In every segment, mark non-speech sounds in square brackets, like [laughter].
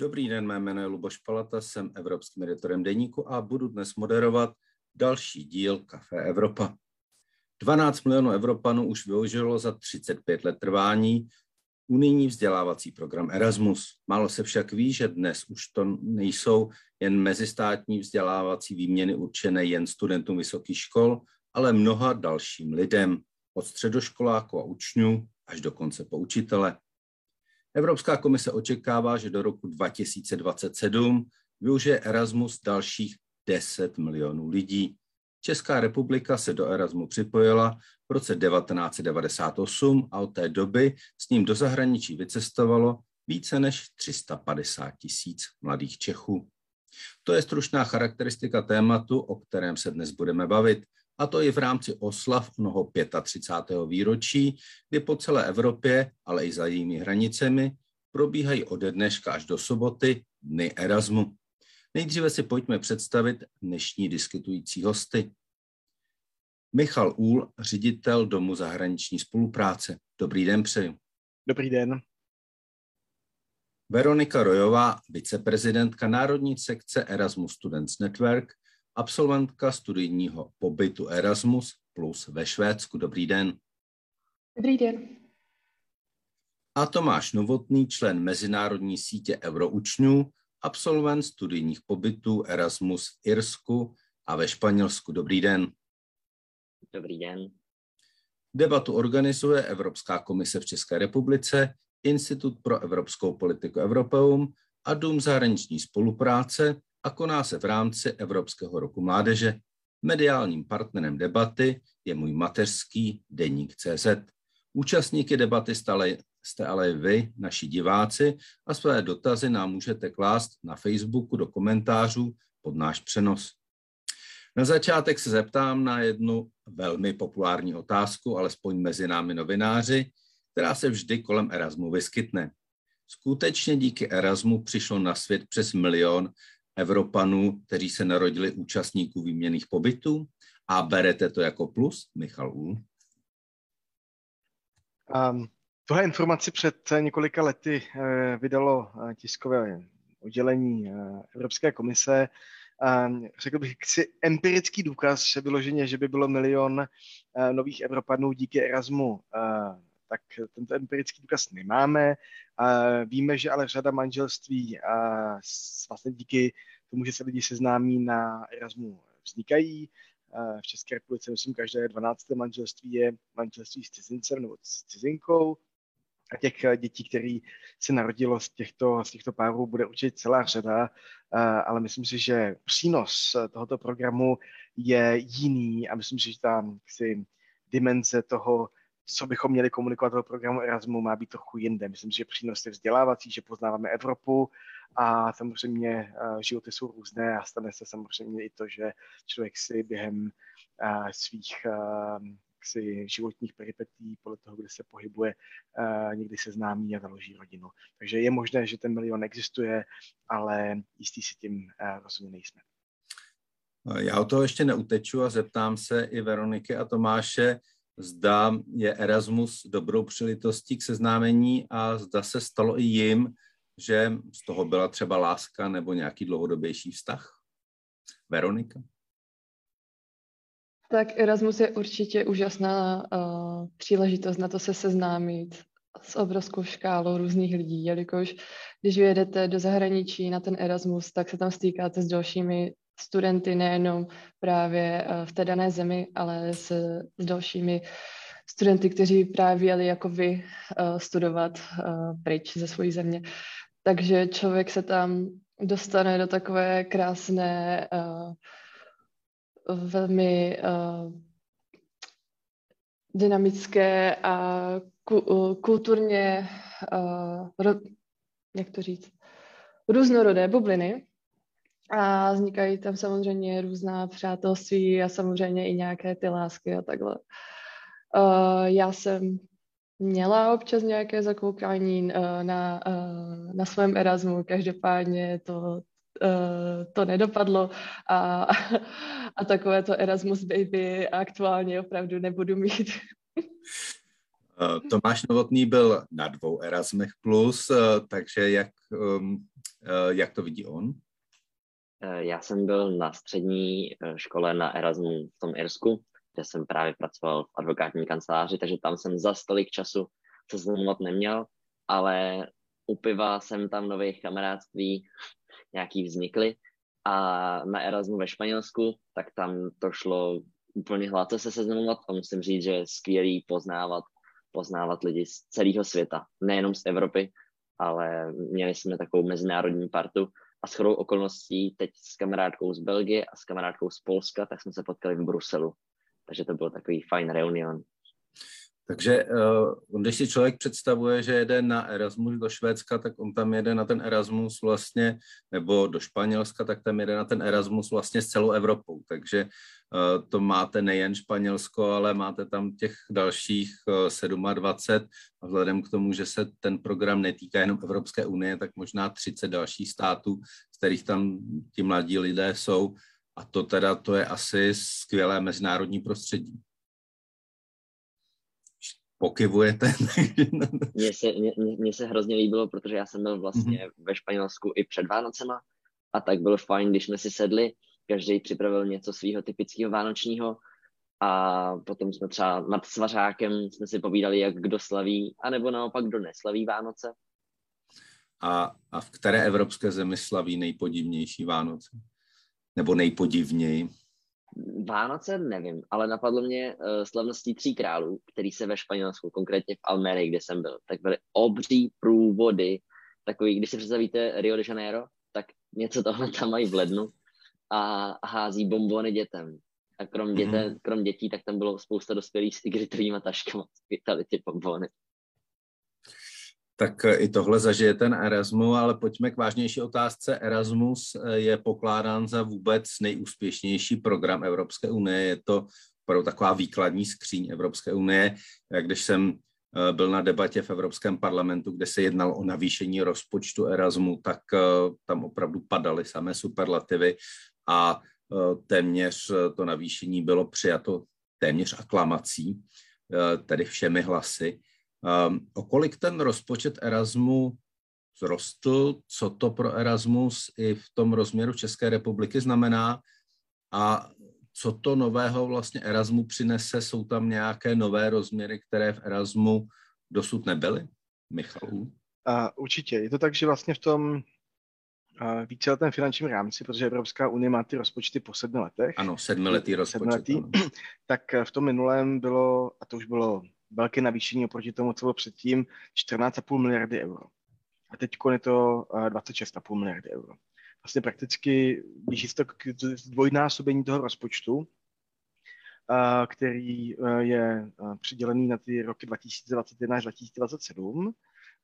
Dobrý den, mé jméno je Luboš Palata, jsem evropským editorem Deníku a budu dnes moderovat další díl Café Evropa. 12 milionů Evropanů už využilo za 35 let trvání unijní vzdělávací program Erasmus. Málo se však ví, že dnes už to nejsou jen mezistátní vzdělávací výměny určené jen studentům vysokých škol, ale mnoha dalším lidem, od středoškoláků a učňů až do konce po učitele. Evropská komise očekává, že do roku 2027 využije Erasmus dalších 10 milionů lidí. Česká republika se do Erasmu připojila v roce 1998 a od té doby s ním do zahraničí vycestovalo více než 350 tisíc mladých Čechů. To je stručná charakteristika tématu, o kterém se dnes budeme bavit, a to i v rámci oslav onoho 35. výročí, kdy po celé Evropě, ale i za jejími hranicemi, probíhají ode dneška až do soboty Dny Erasmu. Nejdříve si pojďme představit dnešní diskutující hosty. Michal Úl, ředitel Domu zahraniční spolupráce. Dobrý den přeju. Dobrý den. Veronika Rojová, viceprezidentka Národní sekce Erasmus Students Network, absolventka studijního pobytu Erasmus plus ve Švédsku. Dobrý den. Dobrý den. A Tomáš Novotný, člen mezinárodní sítě Euroučňů, absolvent studijních pobytů Erasmus v Irsku a ve Španělsku. Dobrý den. Dobrý den. Debatu organizuje Evropská komise v České republice, Institut pro evropskou politiku Europeum a Dům zahraniční spolupráce a koná se v rámci Evropského roku mládeže. Mediálním partnerem debaty je můj mateřský deník CZ. Účastníky debaty stále, jste ale vy, naši diváci, a své dotazy nám můžete klást na Facebooku do komentářů pod náš přenos. Na začátek se zeptám na jednu velmi populární otázku, alespoň mezi námi novináři, která se vždy kolem Erasmu vyskytne. Skutečně díky Erasmu přišlo na svět přes milion Evropanů, kteří se narodili účastníků výměných pobytů? A berete to jako plus, Michal Úl? Um, tuhle informaci před několika lety uh, vydalo uh, tiskové oddělení uh, Evropské komise. Um, řekl bych si empirický důkaz, že vyloženě, že by bylo milion nových Evropanů díky Erasmu tak tento empirický důkaz nemáme. Víme, že ale řada manželství vlastně díky tomu, že se lidi seznámí na Erasmu vznikají. V České republice, myslím, každé 12. manželství je manželství s cizincem nebo s cizinkou. A těch dětí, které se narodilo z těchto, z těchto párů, bude určitě celá řada, ale myslím si, že přínos tohoto programu je jiný a myslím si, že tam si dimenze toho, co bychom měli komunikovat do programu Erasmu, má být trochu jinde. Myslím že přínos je vzdělávací, že poznáváme Evropu a samozřejmě eh, životy jsou různé a stane se samozřejmě i to, že člověk si během eh, svých eh, si životních peripetí, podle toho, kde se pohybuje, někdy se známí a založí rodinu. Takže je možné, že ten milion existuje, ale jistý si tím rozhodně nejsme. Já o toho ještě neuteču a zeptám se i Veroniky a Tomáše, zda je Erasmus dobrou příležitostí k seznámení a zda se stalo i jim, že z toho byla třeba láska nebo nějaký dlouhodobější vztah? Veronika? Tak Erasmus je určitě úžasná uh, příležitost na to se seznámit s obrovskou škálou různých lidí, jelikož když vyjedete do zahraničí na ten Erasmus, tak se tam stýkáte s dalšími studenty nejenom právě uh, v té dané zemi, ale s, dalšími studenty, kteří právě jeli jako vy uh, studovat uh, pryč ze své země. Takže člověk se tam dostane do takové krásné, velmi dynamické a ku, kulturně, jak to říct, různorodé bubliny. A vznikají tam samozřejmě různá přátelství a samozřejmě i nějaké ty lásky a takhle. Uh, já jsem měla občas nějaké zakoukání uh, na, uh, na svém Erasmu, každopádně to, to nedopadlo a, [laughs] a takové to Erasmus baby aktuálně opravdu nebudu mít. Tomáš Novotný byl na dvou Erasmech plus, takže jak, um, jak to vidí on? Já jsem byl na střední škole na Erasmu v tom Irsku, kde jsem právě pracoval v advokátní kanceláři, takže tam jsem za stolik času se znamovat neměl, ale u piva jsem tam nových kamarádství [laughs] nějaký vznikly. A na Erasmu ve Španělsku, tak tam to šlo úplně hladce se seznamovat a musím říct, že je skvělý poznávat, poznávat lidi z celého světa, nejenom z Evropy, ale měli jsme takovou mezinárodní partu a s chodou okolností teď s kamarádkou z Belgie a s kamarádkou z Polska, tak jsme se potkali v Bruselu. Takže to byl takový fajn reunion. Takže uh, když si člověk představuje, že jede na Erasmus do Švédska, tak on tam jede na ten Erasmus vlastně, nebo do Španělska, tak tam jede na ten Erasmus vlastně s celou Evropou. Takže uh, to máte nejen Španělsko, ale máte tam těch dalších uh, 27 a vzhledem k tomu, že se ten program netýká jenom Evropské unie, tak možná 30 dalších států, z kterých tam ti mladí lidé jsou. A to teda, to je asi skvělé mezinárodní prostředí pokyvujete. [laughs] mně, se, mě, mně se hrozně líbilo, protože já jsem byl vlastně mm-hmm. ve Španělsku i před Vánocema a tak bylo fajn, když jsme si sedli, každý připravil něco svého typického vánočního a potom jsme třeba nad svařákem jsme si povídali, jak kdo slaví, anebo naopak kdo neslaví Vánoce. A, a v které evropské zemi slaví nejpodivnější Vánoce? Nebo nejpodivněji? Vánoce nevím, ale napadlo mě uh, slavností tří králů, který se ve Španělsku, konkrétně v Almerii, kde jsem byl, tak byly obří průvody, takový, když si představíte Rio de Janeiro, tak něco tohle tam mají v lednu a hází bombony dětem. A krom, děte, mm. krom dětí, tak tam bylo spousta dospělých s tigritovými taškama, [laughs] pětali ty bombony tak i tohle zažije ten Erasmus, ale pojďme k vážnější otázce. Erasmus eh, je pokládán za vůbec nejúspěšnější program Evropské unie. Je to opravdu taková výkladní skříň Evropské unie. Když jsem eh, byl na debatě v Evropském parlamentu, kde se jednalo o navýšení rozpočtu Erasmu, tak eh, tam opravdu padaly samé superlativy a téměř to navýšení bylo přijato téměř aklamací, tedy všemi hlasy. Um, o kolik ten rozpočet Erasmu zrostl, co to pro Erasmus i v tom rozměru České republiky znamená a co to nového vlastně Erasmu přinese? Jsou tam nějaké nové rozměry, které v Erasmu dosud nebyly? Michalu? A určitě. Je to tak, že vlastně v tom víceletém finančním rámci, protože Evropská unie má ty rozpočty po sedmi letech. Ano, sedmiletý rozpočet. Sedmiletý, [clears throat] tak v tom minulém bylo, a to už bylo velké navýšení oproti tomu, co bylo předtím, 14,5 miliardy euro. A teď je to 26,5 eh, miliardy euro. Vlastně prakticky blíží to k dvojnásobení toho rozpočtu, eh, který eh, je přidělený na ty roky 2021 až 2027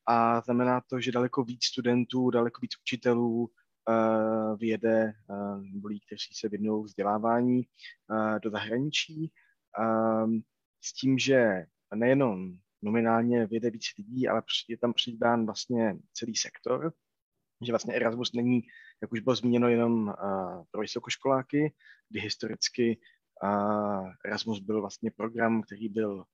a znamená to, že daleko víc studentů, daleko víc učitelů vyjede, nebo kteří se věnují vzdělávání do zahraničí, s tím, že nejenom nominálně vyjde víc lidí, ale je tam přidán vlastně celý sektor, že vlastně Erasmus není, jak už bylo zmíněno, jenom uh, pro vysokoškoláky, kdy historicky uh, Erasmus byl vlastně program, který byl uh,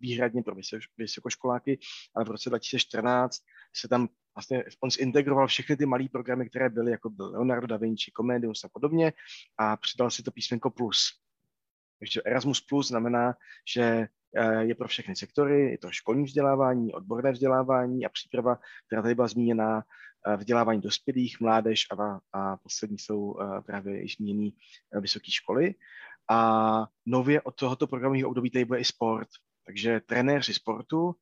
výhradně pro vysokoškoláky, ale v roce 2014 se tam vlastně on zintegroval všechny ty malé programy, které byly, jako byl Leonardo da Vinci, Comedius a podobně a přidal si to písmenko plus. Takže Erasmus Plus znamená, že je pro všechny sektory, je to školní vzdělávání, odborné vzdělávání a příprava, která tady byla zmíněna, eh, vzdělávání dospělých, mládež a, a poslední jsou eh, právě již zmíněné vysoké školy. A nově od tohoto programového období tady bude i sport. Takže trenéři sportu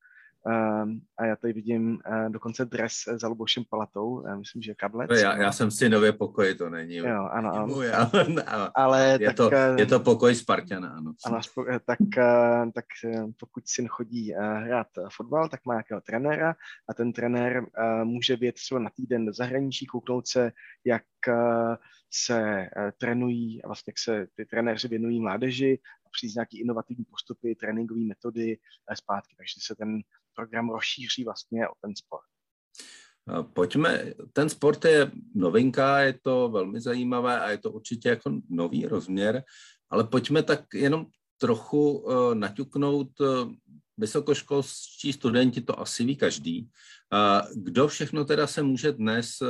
a já tady vidím uh, dokonce dres za Lubošem Palatou, já myslím, že kablec. Já, já jsem si nově pokoj, to není. Jo, ano, ano. Můj, ale, [laughs] ale je, tak, to, eh, je to pokoj Spartana, ano. ano eh, tak, tak pokud syn chodí hrát fotbal, tak má nějakého trenéra a ten trenér může vědět třeba na týden do zahraničí, kouknout se, jak se trénují, a vlastně jak se ty trenéři věnují mládeži, přijít nějaké inovativní postupy, tréninkové metody zpátky. Takže se ten program rozšíří vlastně o ten sport. Pojďme, ten sport je novinka, je to velmi zajímavé a je to určitě jako nový rozměr, ale pojďme tak jenom trochu uh, naťuknout, uh, vysokoškolští studenti to asi ví každý. Kdo všechno teda se může dnes eh,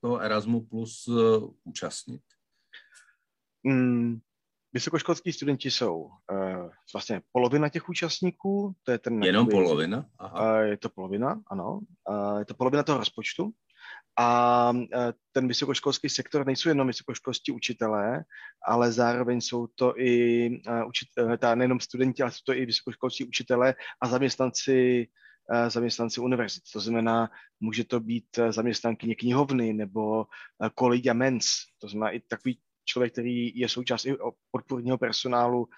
toho Erasmu Plus eh, účastnit? Mm, vysokoškolskí studenti jsou uh, vlastně polovina těch účastníků, to je ten... Jenom polovina? Aha. Uh, je to polovina, ano. Uh, je to polovina toho rozpočtu. A ten vysokoškolský sektor nejsou jenom vysokoškolští učitelé, ale zároveň jsou to i učitelé, nejenom studenti, ale jsou to i vysokoškolští učitelé a zaměstnanci zaměstnanci univerzit. To znamená, může to být zaměstnankyně knihovny nebo kolegia mens. To znamená i takový člověk, který je součástí podpůrního personálu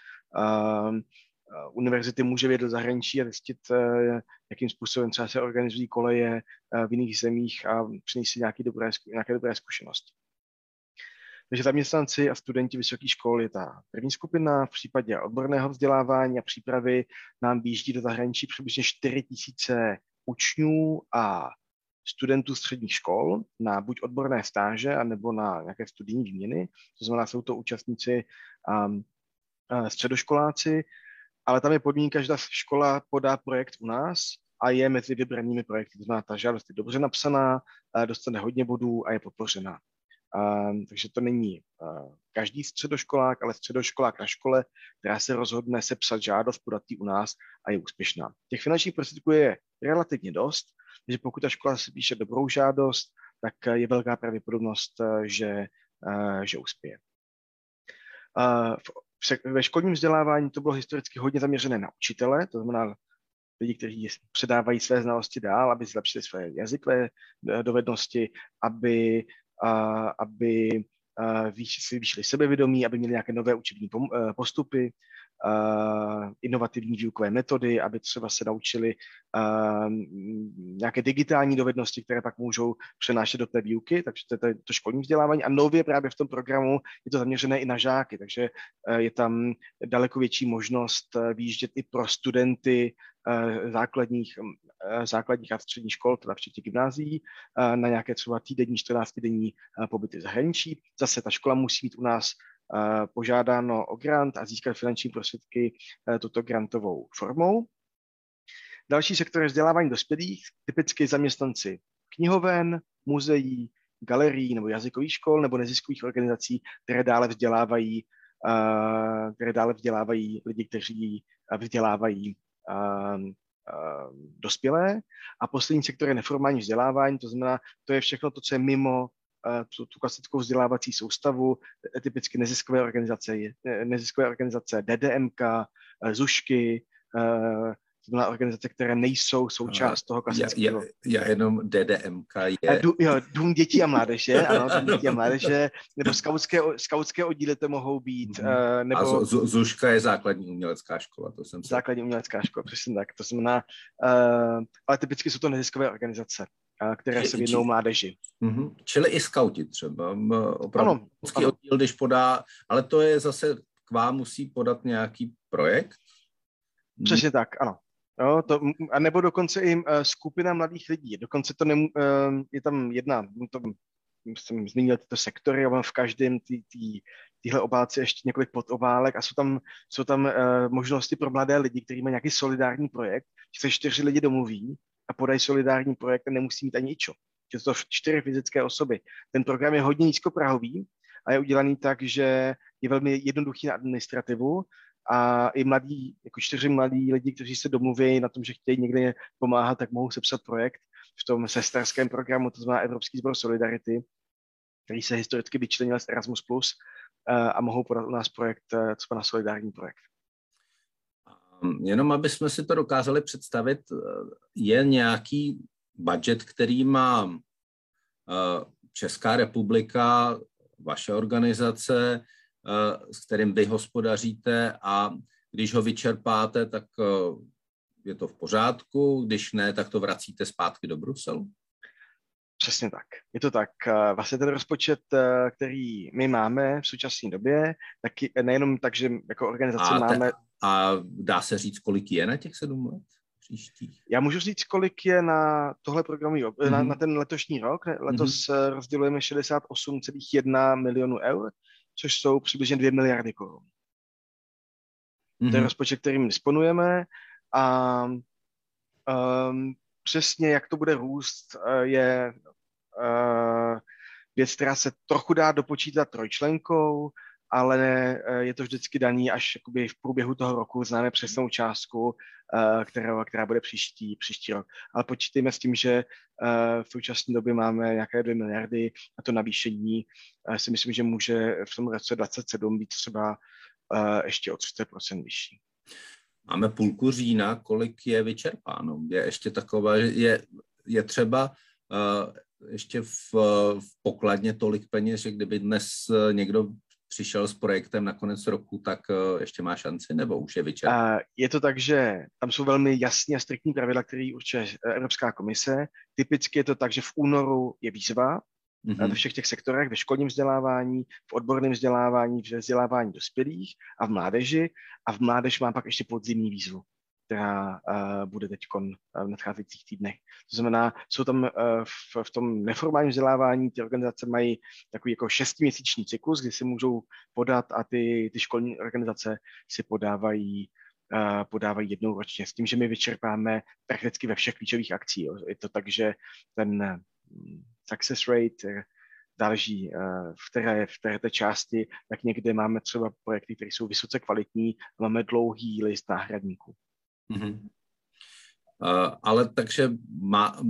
univerzity může vyjet do zahraničí a zjistit, jakým způsobem třeba se organizují koleje v jiných zemích a přinést si nějaké dobré, nějaké dobré zkušenosti. Takže zaměstnanci a studenti vysokých škol je ta první skupina. V případě odborného vzdělávání a přípravy nám výjíždí do zahraničí přibližně 4 000 učňů a studentů středních škol na buď odborné stáže, anebo na nějaké studijní výměny. To znamená, jsou to účastníci um, středoškoláci, ale tam je podmínka, že ta škola podá projekt u nás a je mezi vybranými projekty. To znamená, ta žádost je dobře napsaná, dostane hodně bodů a je podpořená. Uh, takže to není uh, každý středoškolák, ale středoškolák na škole, která se rozhodne sepsat žádost, podat u nás a je úspěšná. Těch finančních prostředků je relativně dost, takže pokud ta škola si píše dobrou žádost, tak je velká pravděpodobnost, uh, že, že uspěje. Ve školním vzdělávání to bylo historicky hodně zaměřené na učitele, to znamená lidi, kteří předávají své znalosti dál, aby zlepšili své jazykové dovednosti, aby aby si vyšli sebevědomí, aby měli nějaké nové učební eh, postupy, inovativní výukové metody, aby třeba se naučili nějaké digitální dovednosti, které pak můžou přenášet do té výuky, takže to je to školní vzdělávání. A nově právě v tom programu je to zaměřené i na žáky, takže eh, je tam daleko větší možnost eh, výjíždět i pro studenty základních, základních a středních škol, teda včetně gymnázií, na nějaké třeba týdenní, 14 denní pobyty v zahraničí. Zase ta škola musí mít u nás požádáno o grant a získat finanční prostředky tuto grantovou formou. Další sektor je vzdělávání dospělých, typicky zaměstnanci knihoven, muzeí, galerií nebo jazykových škol nebo neziskových organizací, které dále vzdělávají, které dále vzdělávají lidi, kteří vzdělávají dospělé. A poslední sektor je neformální vzdělávání, to znamená, to je všechno to, co je mimo tu, tu klasickou vzdělávací soustavu, typicky neziskové organizace, neziskové organizace DDMK, ZUŠky, to znamená organizace, které nejsou součást toho klasického. Já, já jenom DDMK je... Du, jo, Dům dětí a mládeže, [laughs] ano, Dům dětí a mládeže, nebo skautské, skautské oddíly to mohou být. Mm-hmm. nebo... A z, Zuška je základní umělecká škola, to jsem se... Základní umělecká škola, přesně tak. To znamená, uh, ale typicky jsou to neziskové organizace které se věnují mládeži. Mm-hmm. Čili i skauti třeba. Opravdu ano, ano. oddíl, když podá, ale to je zase k vám musí podat nějaký projekt? Přesně tak, ano. Jo, to, a nebo dokonce i uh, skupina mladých lidí. Dokonce to nem, uh, je tam jedna, to, jsem zmínil tyto sektory, a v každém tý, tý, týhle obálce ještě několik podobálek a jsou tam, jsou tam uh, možnosti pro mladé lidi, kteří mají nějaký solidární projekt, že se čtyři lidi domluví a podají solidární projekt a nemusí mít ani ničo. Že to čtyři fyzické osoby. Ten program je hodně nízkoprahový a je udělaný tak, že je velmi jednoduchý na administrativu a i mladí, jako čtyři mladí lidi, kteří se domluví na tom, že chtějí někde pomáhat, tak mohou sepsat projekt v tom sesterském programu, to znamená Evropský sbor Solidarity, který se historicky vyčlenil z Erasmus+, Plus a mohou podat u nás projekt, třeba na solidární projekt. Jenom aby jsme si to dokázali představit, je nějaký budget, který má Česká republika, vaše organizace, Eh, s kterým vy hospodaříte a když ho vyčerpáte, tak eh, je to v pořádku, když ne, tak to vracíte zpátky do Bruselu? Přesně tak. Je to tak. Eh, vlastně ten rozpočet, který my máme v současné době, tak nejenom tak, že jako organizace a máme... a dá se říct, kolik je na těch sedm let? Příštích. Já můžu říct, kolik je na tohle programový, mm-hmm. na, mhm. na ten letošní rok. Letos mm-hmm. rozdělujeme 68,1 milionů eur což jsou přibližně 2 miliardy korun. Mm-hmm. To je mhm. rozpočet, kterým disponujeme A um, přesně jak to bude růst, je uh, věc, která se trochu dá dopočítat trojčlenkou, ale eh, je to vždycky daný až jakoby v průběhu toho roku, známe přesnou částku, eh, která, která bude příští, příští rok. Ale počítejme s tím, že eh, v současné době máme nějaké 2 miliardy a to navýšení si myslím, že může v tom roce 27 být třeba ještě o 30% vyšší. Máme půlku října, kolik je vyčerpáno? Je ještě takové, je, je třeba ještě v, v pokladně tolik peněz, že kdyby dnes někdo přišel s projektem na konec roku, tak eh, ještě má šanci, nebo už je vyčerpán? Je to tak, že tam jsou velmi jasně a striktní pravidla, které určuje eh, Evropská komise. Typicky je to tak, že v únoru je výzva, mm-hmm. ve všech těch sektorech, ve školním vzdělávání, v odborném vzdělávání, v vzdělávání dospělých a v mládeži. A v mládež má pak ještě podzimní výzvu která uh, bude teď v nadcházejících týdnech. To znamená, jsou tam uh, v, v tom neformálním vzdělávání, ty organizace mají takový jako šestiměsíční cyklus, kdy si můžou podat a ty, ty školní organizace si podávají podávají jednou ročně. S tím, že my vyčerpáme prakticky ve všech klíčových akcích. Je to tak, že ten success rate záleží v které, v které té části, tak někde máme třeba projekty, které jsou vysoce kvalitní, máme dlouhý list náhradníků. Mm-hmm. Uh, ale takže má,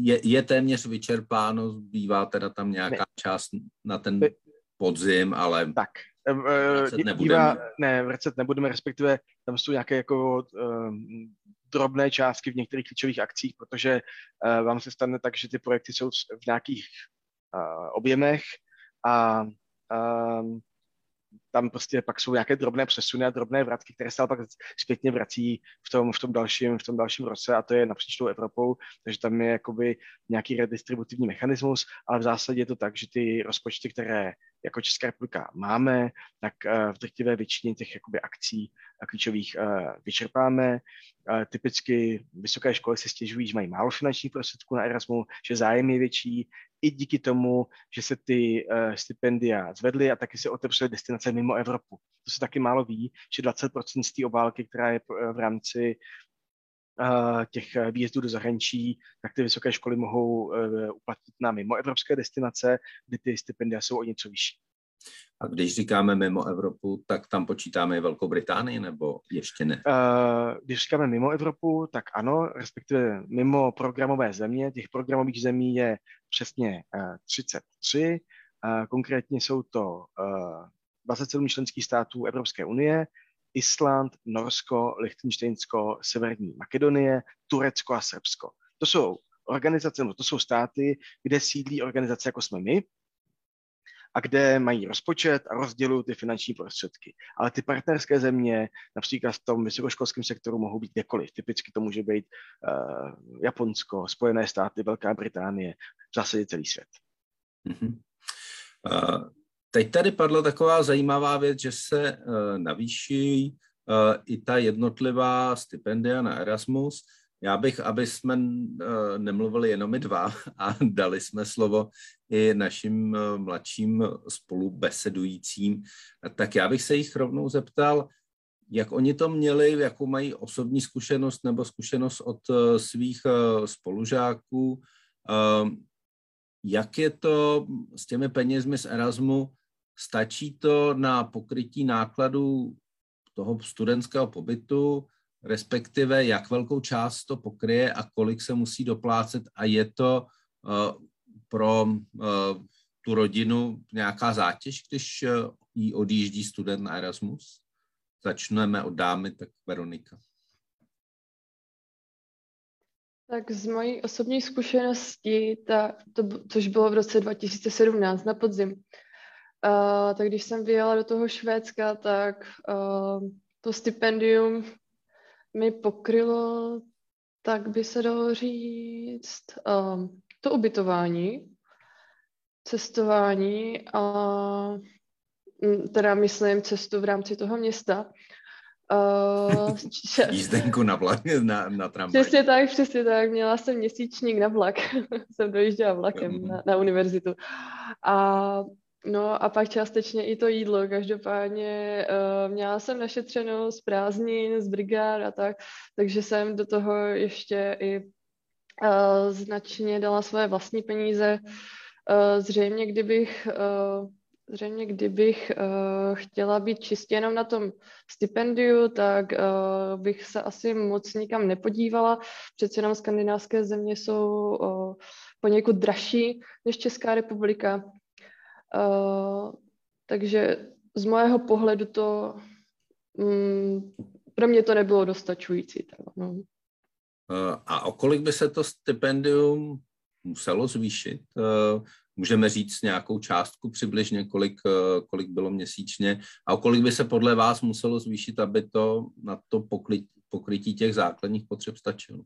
je, je téměř vyčerpáno, zbývá teda tam nějaká ne. část na ten podzim, ale tak. Vracet nebudeme. ne, vracet nebudeme, respektive tam jsou nějaké jako um, drobné částky v některých klíčových akcích, protože uh, vám se stane tak, že ty projekty jsou v nějakých uh, objemech a um, tam prostě pak jsou nějaké drobné přesuny a drobné vratky, které se pak zpětně vrací v tom, v tom, dalším, v tom dalším roce a to je napříč tou Evropou, takže tam je jakoby nějaký redistributivní mechanismus, ale v zásadě je to tak, že ty rozpočty, které jako Česká republika máme, tak eh, v drtivé většině těch jakoby akcí klíčových eh, vyčerpáme. Eh, typicky vysoké školy se stěžují, že mají málo finančních prostředků na Erasmu, že zájem je větší, i díky tomu, že se ty stipendia zvedly a taky se otevřely destinace mimo Evropu. To se taky málo ví, že 20% z té obálky, která je v rámci těch výjezdů do zahraničí, tak ty vysoké školy mohou uplatit na mimo evropské destinace, kde ty stipendia jsou o něco vyšší. A když říkáme mimo Evropu, tak tam počítáme i Velkou Británii, nebo ještě ne? Když říkáme mimo Evropu, tak ano, respektive mimo programové země. Těch programových zemí je přesně 33. E, konkrétně jsou to 27 e, členských států Evropské unie, Island, Norsko, Lichtensteinsko, Severní Makedonie, Turecko a Srbsko. To jsou organizace, no to jsou státy, kde sídlí organizace jako jsme my, a kde mají rozpočet a rozdělují ty finanční prostředky. Ale ty partnerské země, například v tom vysokoškolském sektoru, mohou být kdekoliv. Typicky to může být uh, Japonsko, Spojené státy, Velká Británie, v zásadě celý svět. Mm-hmm. Uh, Teď tady padla taková zajímavá věc, že se uh, navýší uh, i ta jednotlivá stipendia na Erasmus. Já bych, aby jsme uh, nemluvili jenom my dva a [laughs] dali jsme slovo i našim mladším spolubesedujícím, tak já bych se jich rovnou zeptal, jak oni to měli, jakou mají osobní zkušenost nebo zkušenost od svých spolužáků, jak je to s těmi penězmi z Erasmu, Stačí to na pokrytí nákladů toho studentského pobytu, respektive jak velkou část to pokryje a kolik se musí doplácet a je to uh, pro uh, tu rodinu nějaká zátěž, když uh, jí odjíždí student na Erasmus? Začneme od dámy, tak Veronika. Tak z mojí osobní zkušenosti, ta, to, což bylo v roce 2017 na podzim, Uh, tak když jsem vyjela do toho Švédska, tak uh, to stipendium mi pokrylo, tak by se dalo říct, uh, to ubytování, cestování a teda myslím cestu v rámci toho města. Uh, [laughs] Jízdenku na vlak, na, na tramvaj. Přesně tak, přesně tak. Měla jsem měsíčník na vlak. [laughs] jsem dojížděla vlakem na, na univerzitu. A No a pak částečně i to jídlo. Každopádně uh, měla jsem našetřeno z prázdnin, z brigád a tak, takže jsem do toho ještě i uh, značně dala své vlastní peníze. Uh, zřejmě, kdybych uh, Zřejmě, kdybych uh, chtěla být čistě jenom na tom stipendiu, tak uh, bych se asi moc nikam nepodívala. Přece jenom skandinávské země jsou uh, poněkud dražší než Česká republika. Uh, takže z mého pohledu to um, pro mě to nebylo dostačující. Tak, no. A o kolik by se to stipendium muselo zvýšit? Můžeme říct nějakou částku přibližně, kolik, kolik bylo měsíčně a o kolik by se podle vás muselo zvýšit, aby to na to pokrytí, pokrytí těch základních potřeb stačilo?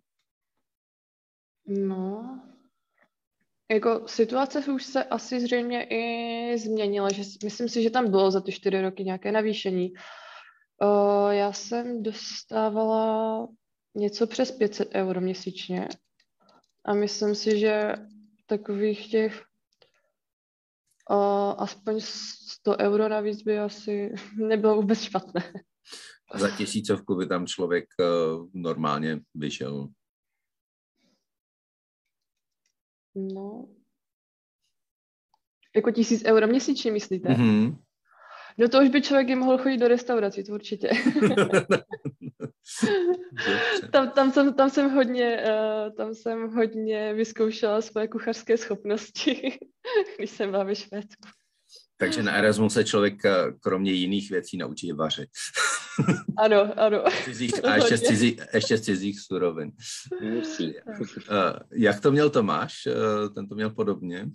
No, jako situace už se asi zřejmě i změnila, že myslím si, že tam bylo za ty čtyři roky nějaké navýšení. Uh, já jsem dostávala něco přes 500 euro měsíčně a myslím si, že takových těch uh, aspoň 100 euro navíc by asi [laughs] nebylo vůbec špatné. Za tisícovku by tam člověk uh, normálně vyšel. No. Jako tisíc euro měsíčně, myslíte? Mm-hmm. No to už by člověk i mohl chodit do restaurací, to určitě. [laughs] tam, tam, jsem, tam, jsem hodně, uh, tam jsem hodně vyzkoušela svoje kuchařské schopnosti, [laughs] když jsem byla ve Švédsku. Takže na Erasmus se člověk eh, kromě jiných věcí naučí vařit. [laughs] ano, ano. Cizích, a ještě z, cizí, ještě z cizích surovin. Musí. Uh, jak to měl Tomáš? Uh, ten to měl podobně?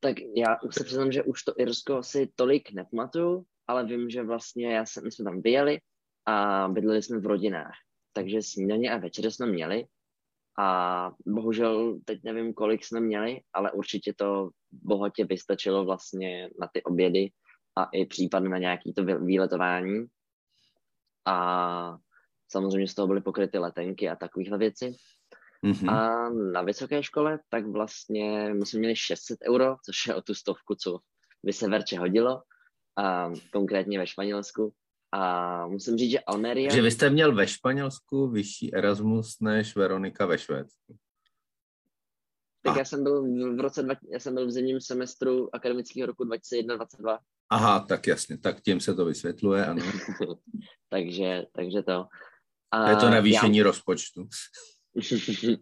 Tak já už se přiznám, že už to Irsko si tolik nepamatuju, ale vím, že vlastně já jsem, my jsme tam vyjeli a bydleli jsme v rodinách. Takže snídaně a večeře jsme měli a bohužel teď nevím, kolik jsme měli, ale určitě to bohatě vystačilo vlastně na ty obědy a i případně na nějaký to výletování. A samozřejmě z toho byly pokryty letenky a takovéhle věci. Mm-hmm. A na vysoké škole tak vlastně my jsme měli 600 euro, což je o tu stovku, co by se verče hodilo, a konkrétně ve Španělsku. A musím říct, že Almeria... Že vy jste měl ve Španělsku vyšší Erasmus než Veronika ve Švédsku. Tak já jsem byl v roce, dva, já jsem byl v zimním semestru akademického roku 2021-2022. Aha, tak jasně, tak tím se to vysvětluje, ano. [laughs] takže, takže to. A je to navýšení já... rozpočtu. [laughs]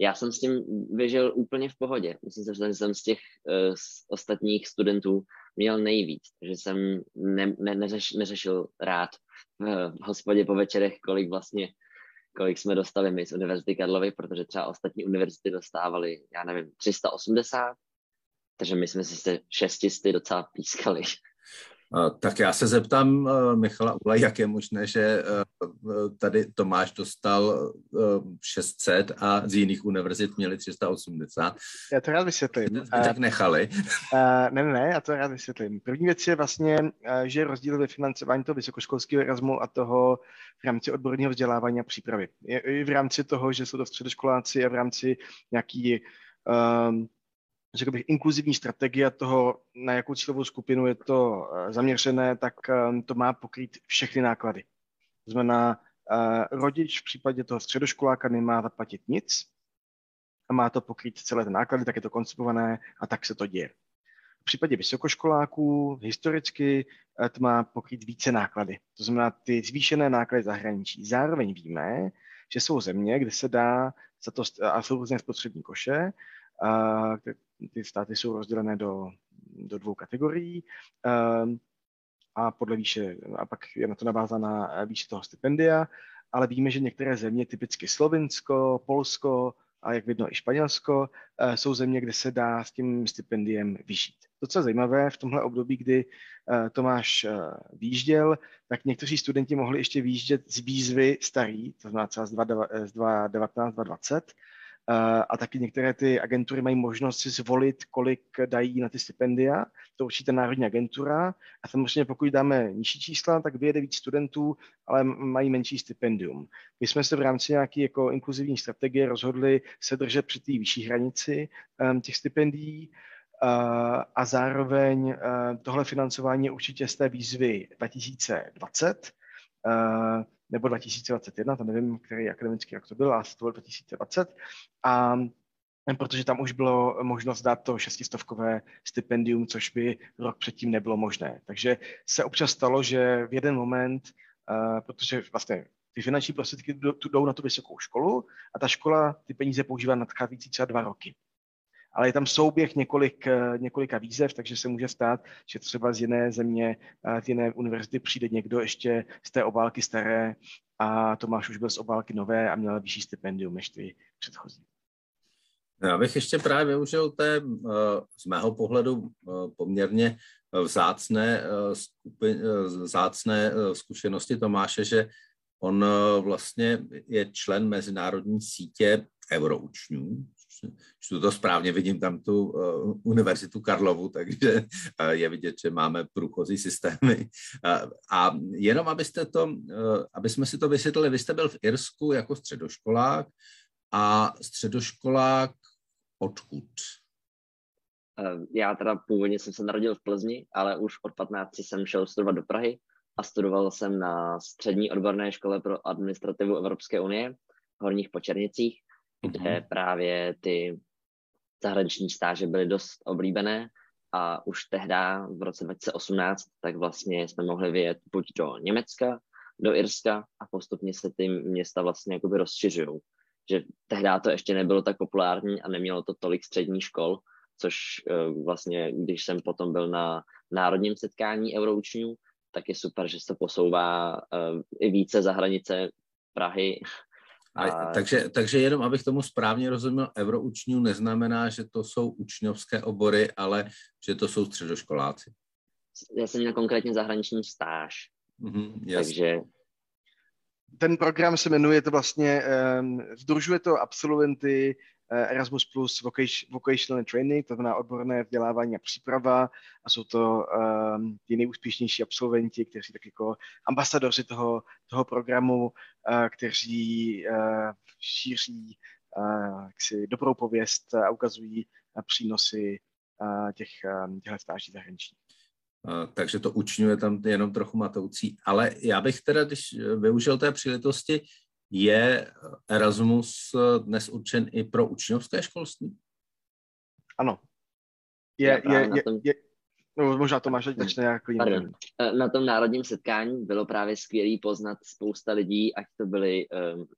já jsem s tím vyžil úplně v pohodě. Myslím si, že jsem z těch uh, z ostatních studentů měl nejvíc, takže jsem ne, ne, neřeš, neřešil rád v, v hospodě po večerech, kolik vlastně kolik jsme dostali my z Univerzity Karlovy, protože třeba ostatní univerzity dostávaly, já nevím, 380, takže my jsme si se šestisty docela pískali. Tak já se zeptám Michala Ula, jak je možné, že tady Tomáš dostal 600 a z jiných univerzit měli 380. Já to rád vysvětlím. Tak nechali. Ne, ne, ne, já to rád vysvětlím. První věc je vlastně, že je rozdíl ve financování toho vysokoškolského Erasmu a toho v rámci odborného vzdělávání a přípravy. I v rámci toho, že jsou to středoškoláci a v rámci nějaký um, řekl bych, inkluzivní strategie toho, na jakou cílovou skupinu je to eh, zaměřené, tak eh, to má pokrýt všechny náklady. To znamená, eh, rodič v případě toho středoškoláka nemá zaplatit nic a má to pokrýt celé ty náklady, tak je to koncipované a tak se to děje. V případě vysokoškoláků historicky to má pokrýt více náklady. To znamená ty zvýšené náklady zahraničí. Zároveň víme, že jsou země, kde se dá za to, a jsou různé spotřební koše, ty státy jsou rozdělené do, do dvou kategorií. Ehm, a podle výše, a pak je na to navázaná výše toho stipendia, ale víme, že některé země, typicky Slovinsko, Polsko a jak vidno i Španělsko, eh, jsou země, kde se dá s tím stipendiem vyžít. Docela zajímavé, v tomhle období, kdy eh, Tomáš eh, výjížděl, tak někteří studenti mohli ještě výjíždět z výzvy starý, to znamená třeba z 2019, 2020, a taky některé ty agentury mají možnost si zvolit, kolik dají na ty stipendia. To určitě národní agentura. A samozřejmě pokud dáme nižší čísla, tak vyjede víc studentů, ale mají menší stipendium. My jsme se v rámci nějaké jako inkluzivní strategie rozhodli se držet při té vyšší hranici um, těch stipendií. a zároveň tohle financování je určitě z té výzvy 2020 nebo 2021, to nevím, který akademický rok to byl, ale to byl 2020. A protože tam už bylo možnost dát to šestistovkové stipendium, což by rok předtím nebylo možné. Takže se občas stalo, že v jeden moment, uh, protože vlastně ty finanční prostředky jdou na tu vysokou školu a ta škola ty peníze používá nadcházející třeba dva roky. Ale je tam souběh několik, uh, několika výzev, takže se může stát, že třeba z jiné země, uh, z jiné univerzity přijde někdo ještě z té obálky staré a Tomáš už byl z obálky nové a měl vyšší stipendium než ty předchozí. Já bych ještě právě využil té, eh, z mého pohledu, eh, poměrně vzácné, eh, skupin, vzácné zkušenosti Tomáše, že on vlastně je člen mezinárodní sítě euroučňů. Čtu to správně, vidím tam tu uh, univerzitu Karlovu, [laughs] takže uh, je vidět, že máme průchozí systémy. Uh, a jenom abyste to, uh, aby jsme si to vysvětlili, vy jste byl v Irsku jako středoškolák a středoškolák odkud? Já teda původně jsem se narodil v Plzni, ale už od 15 jsem šel studovat do Prahy a studoval jsem na střední odborné škole pro administrativu Evropské unie v Horních Počernicích, kde mm-hmm. právě ty zahraniční stáže byly dost oblíbené a už tehdy v roce 2018 tak vlastně jsme mohli vyjet buď do Německa, do Irska a postupně se ty města vlastně jakoby rozšiřují že tehdy to ještě nebylo tak populární a nemělo to tolik středních škol, což uh, vlastně, když jsem potom byl na národním setkání Euroučňů, tak je super, že se posouvá uh, i více za hranice Prahy. A... Takže, takže jenom, abych tomu správně rozuměl, Euroučňů neznamená, že to jsou učňovské obory, ale že to jsou středoškoláci. Já jsem měl konkrétně zahraniční stáž. Mm-hmm, takže ten program se jmenuje to vlastně, um, združuje to absolventy Erasmus Plus Vocational Training, to znamená odborné vzdělávání a příprava a jsou to um, ti nejúspěšnější absolventi, kteří tak jako ambasadoři toho, toho programu, uh, kteří uh, šíří uh, jaksi dobrou pověst a ukazují přínosy uh, těch, um, těchto stáží zahraničních takže to učňuje tam jenom trochu matoucí. Ale já bych teda, když využil té příležitosti, je Erasmus dnes určen i pro učňovské školství? Ano. Je, je, je, je, no, možná to máš začne jako jiný. Na tom národním setkání bylo právě skvělý poznat spousta lidí, ať to byli um,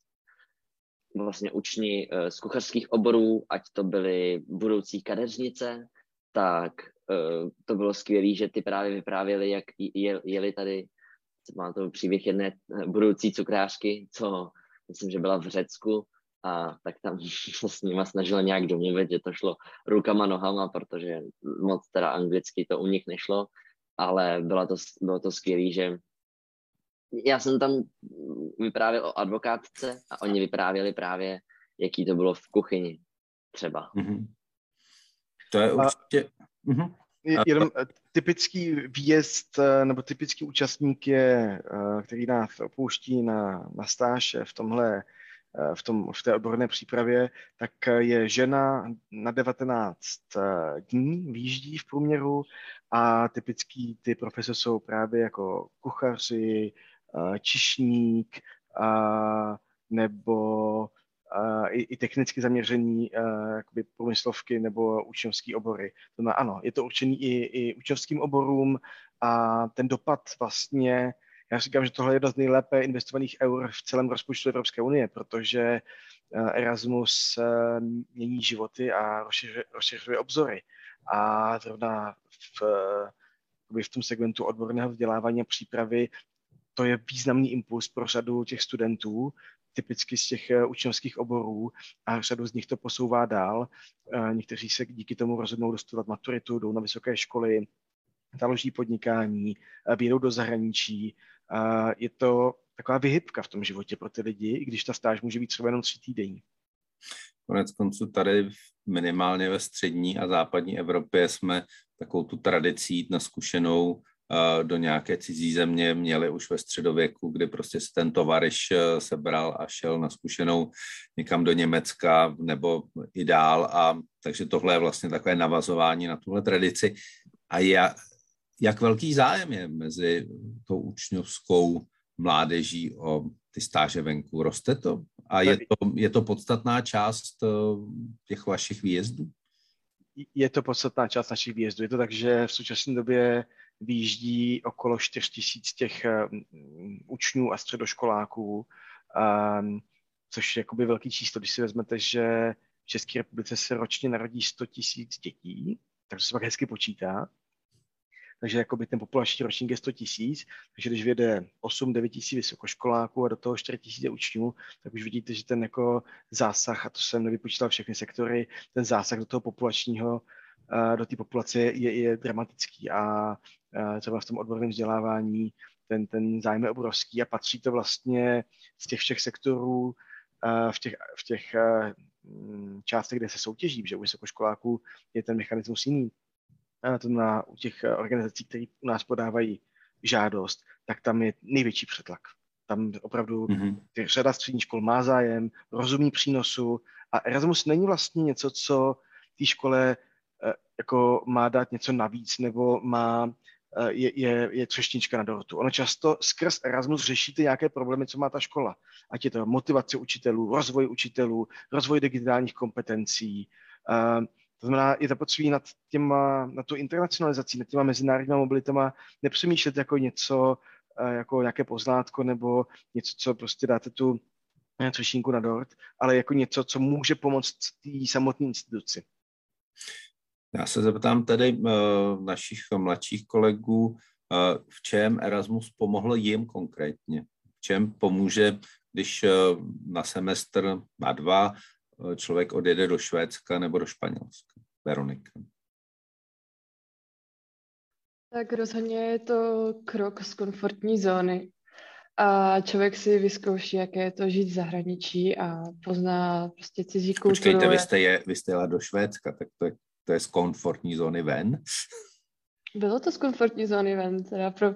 vlastně učni uh, z kuchařských oborů, ať to byly budoucí kadeřnice, tak uh, to bylo skvělé, že ty právě vyprávěli, jak je, jeli tady, má to příběh jedné eh, budoucí cukrářky, co myslím, že byla v Řecku a tak tam [laughs] se s nima snažila nějak domluvit, že to šlo rukama, nohama, protože moc teda anglicky to u nich nešlo, ale bylo to, bylo to skvělé, že já jsem tam vyprávěl o advokátce a oni vyprávěli právě, jaký to bylo v kuchyni třeba. Mm-hmm. To je určitě... Uh-huh. Jenom eh, typický výjezd eh, nebo typický účastník je, eh, který nás opouští na, na stáž v tomhle v, tom, v té odborné přípravě, tak je žena na 19 dní, výjíždí v průměru a typický ty profese jsou právě jako kuchaři, čišník nebo i, i technicky zaměřený jakoby průmyslovky nebo učňovský obory. To znamená, ano, je to určený i, i učňovským oborům a ten dopad vlastně, já říkám, že tohle je jedna z nejlépe investovaných eur v celém rozpočtu Evropské unie, protože Erasmus mění životy a rozšiřuje, rozšiřuje obzory. A zrovna v, v tom segmentu odborného vzdělávání a přípravy to je významný impuls pro řadu těch studentů, typicky z těch eh, učňovských oborů a řadu z nich to posouvá dál. Eh, někteří se díky tomu rozhodnou dostat maturitu, jdou na vysoké školy, založí podnikání, eh, vyjedou do zahraničí. Je to taková vyhybka v tom životě pro ty lidi, i když ta stáž může být třeba jenom tři týdení. Konec konců tady minimálně ve střední a západní Evropě jsme takovou tu tradicí jít na zkušenou do nějaké cizí země měli už ve středověku, kdy prostě se ten tovariš sebral a šel na zkušenou někam do Německa nebo i dál. A, takže tohle je vlastně takové navazování na tuhle tradici. A já, jak velký zájem je mezi tou učňovskou mládeží o ty stáže venku? Roste to? A je to, je to podstatná část těch vašich výjezdů? Je to podstatná část našich výjezdů. Je to tak, že v současné době výjíždí okolo 4 tisíc těch mm, učňů a středoškoláků, um, což je jakoby velký číslo, když si vezmete, že v České republice se ročně narodí 100 tisíc dětí, takže se pak hezky počítá. Takže jakoby ten populační ročník je 100 tisíc, takže když vyjede 8-9 tisíc vysokoškoláků a do toho 4 tisíce učňů, tak už vidíte, že ten jako zásah, a to jsem nevypočítal všechny sektory, ten zásah do toho populačního do té populace je, je dramatický a třeba v tom odborném vzdělávání ten, ten zájem je obrovský a patří to vlastně z těch všech sektorů v těch, v těch částech, kde se soutěží, že u vysokoškoláků je ten mechanismus jiný. A to na, u těch organizací, které u nás podávají žádost, tak tam je největší přetlak. Tam opravdu mm-hmm. řada středních škol má zájem, rozumí přínosu a Erasmus není vlastně něco, co té škole jako má dát něco navíc nebo má, eh, je, je, je třešnička na dortu. Ono často skrz Erasmus řešíte nějaké problémy, co má ta škola. Ať je to motivace učitelů, rozvoj učitelů, rozvoj digitálních kompetencí. Uh, to znamená, je zapotřebí nad, těma, nad tu internacionalizací, nad těma mezinárodníma mobilitama nepřemýšlet jako něco, jako nějaké poznátko nebo něco, co prostě dáte tu třešinku na dort, ale jako něco, co může pomoct té samotné instituci. Já se zeptám tedy uh, našich mladších kolegů, uh, v čem Erasmus pomohl jim konkrétně? V čem pomůže, když uh, na semestr, na dva, uh, člověk odjede do Švédska nebo do Španělska? Veronika. Tak rozhodně je to krok z komfortní zóny. A člověk si vyzkouší, jaké je to žít v zahraničí a pozná prostě cizí kulturu. Počkejte, vy jste, je, vy jste jela do Švédska, tak to je to je z komfortní zóny ven. Bylo to z komfortní zóny ven, teda pro,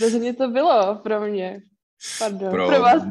rozhodně to bylo pro mě. Pardon, pro, pro vás.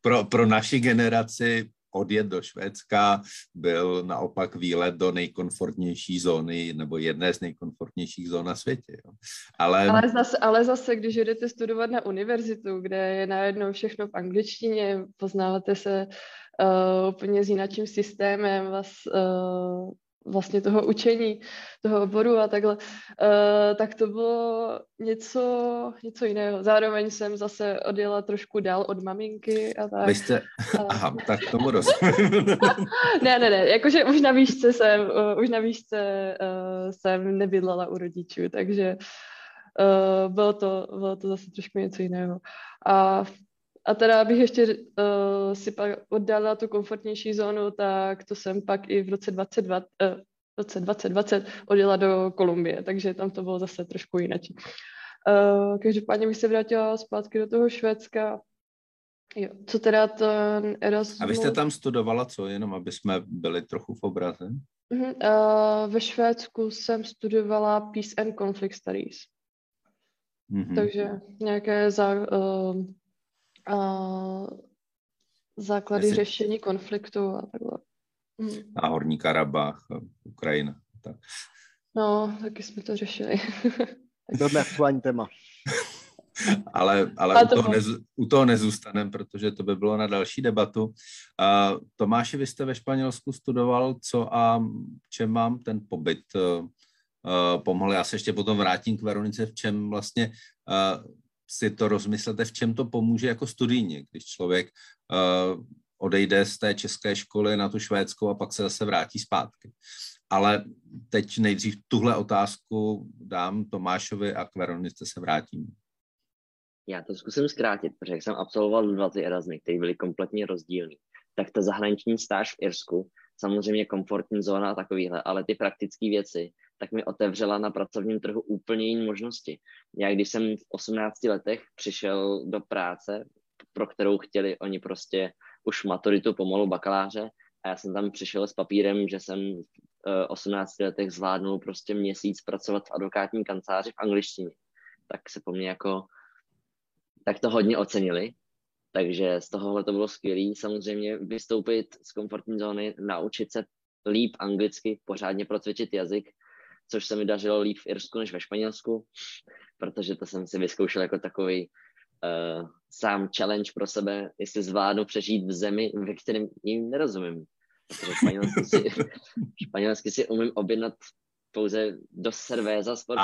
Pro, pro naši generaci odjet do Švédska byl naopak výlet do nejkomfortnější zóny nebo jedné z nejkomfortnějších zón na světě. Jo. Ale... Ale, zase, ale zase, když jdete studovat na univerzitu, kde je najednou všechno v angličtině, poznáváte se uh, úplně s jinakým systémem, vás uh, vlastně toho učení, toho oboru a takhle, uh, tak to bylo něco, něco jiného. Zároveň jsem zase odjela trošku dál od maminky a tak. Vy jste, aha, tak tomu rozumím. [laughs] ne, ne, ne, jakože už na výšce jsem, uh, už na výšce uh, jsem nebydlela u rodičů, takže uh, bylo, to, bylo to zase trošku něco jiného. A a teda, abych ještě uh, si pak oddala tu komfortnější zónu, tak to jsem pak i v roce 2020, uh, roce 2020 odjela do Kolumbie, takže tam to bylo zase trošku jinak. Uh, každopádně bych se vrátila zpátky do toho Švédska. Jo, co teda ten Erasmus... A vy jste tam studovala co, jenom aby jsme byli trochu v obraze? Uh-huh. Uh, ve Švédsku jsem studovala Peace and Conflict Studies. Uh-huh. Takže nějaké za, uh, uh, základy Jestli... řešení konfliktu a takhle. Uh-huh. A Horní Karabách, Ukrajina. Tak. No, taky jsme to řešili. Velmi aktuální téma. [laughs] ale ale u, toho nez, u toho nezůstaneme, protože to by bylo na další debatu. Uh, Tomáši, vy jste ve Španělsku studoval, co a čem mám ten pobyt uh, pomohl. Já se ještě potom vrátím k Veronice, v čem vlastně uh, si to rozmyslete, v čem to pomůže jako studijně, když člověk uh, odejde z té české školy na tu švédskou a pak se zase vrátí zpátky. Ale teď nejdřív tuhle otázku dám Tomášovi a k Veronice se vrátím. Já to zkusím zkrátit, protože jak jsem absolvoval dva ty Erasmy, které byly kompletně rozdílné, tak ta zahraniční stáž v Irsku, samozřejmě komfortní zóna a takovýhle, ale ty praktické věci, tak mi otevřela na pracovním trhu úplně jiné možnosti. Já když jsem v 18 letech přišel do práce, pro kterou chtěli oni prostě už maturitu pomalu bakaláře a já jsem tam přišel s papírem, že jsem v 18 letech zvládnul prostě měsíc pracovat v advokátní kanceláři v angličtině. tak se po mně jako, tak to hodně ocenili. Takže z tohohle to bylo skvělé. Samozřejmě vystoupit z komfortní zóny, naučit se líp anglicky, pořádně procvičit jazyk, což se mi dařilo líp v Irsku než ve Španělsku, protože to jsem si vyzkoušel jako takový uh, sám challenge pro sebe, jestli zvládnu přežít v zemi, ve kterém jim nerozumím. Protože španělsky si, [laughs] španělsky si umím objednat pouze do servéza z por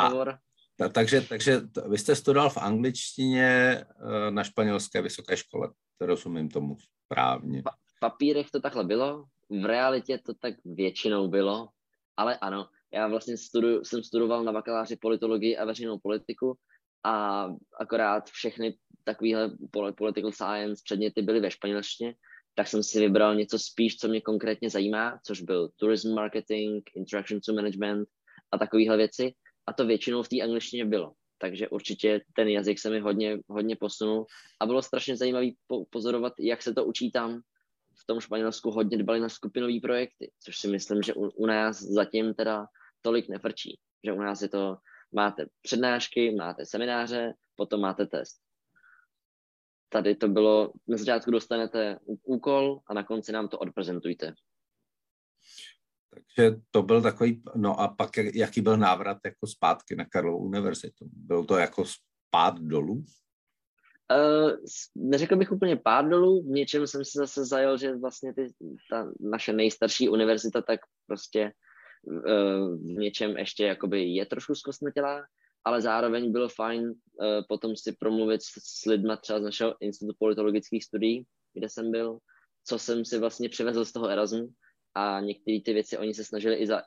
takže, takže to, vy jste studoval v angličtině eh, na španělské vysoké škole, to rozumím tomu správně. v papírech to takhle bylo, v realitě to tak většinou bylo, ale ano, já vlastně studuju, jsem studoval na bakaláři politologii a veřejnou politiku a akorát všechny takovéhle political science předměty byly ve španělštině, tak jsem si vybral něco spíš, co mě konkrétně zajímá, což byl tourism marketing, interaction to management a takovéhle věci. A to většinou v té angličtině bylo. Takže určitě ten jazyk se mi hodně, hodně posunul a bylo strašně zajímavé po- pozorovat, jak se to učí tam. V tom Španělsku hodně dbali na skupinové projekty, což si myslím, že u, u nás zatím teda tolik nefrčí. Že u nás je to, máte přednášky, máte semináře, potom máte test. Tady to bylo, na začátku dostanete úkol a na konci nám to odprezentujte. Takže to byl takový, no a pak jaký byl návrat jako zpátky na Karlovou univerzitu? Byl to jako spát dolů? Uh, neřekl bych úplně pád dolů, v něčem jsem si zase zajel, že vlastně ty, ta naše nejstarší univerzita tak prostě v něčem ještě jakoby je trošku zkostnatělá, ale zároveň bylo fajn uh, potom si promluvit s, lidma třeba z našeho institutu politologických studií, kde jsem byl, co jsem si vlastně přivezl z toho Erasmu a některé ty věci oni se snažili i za.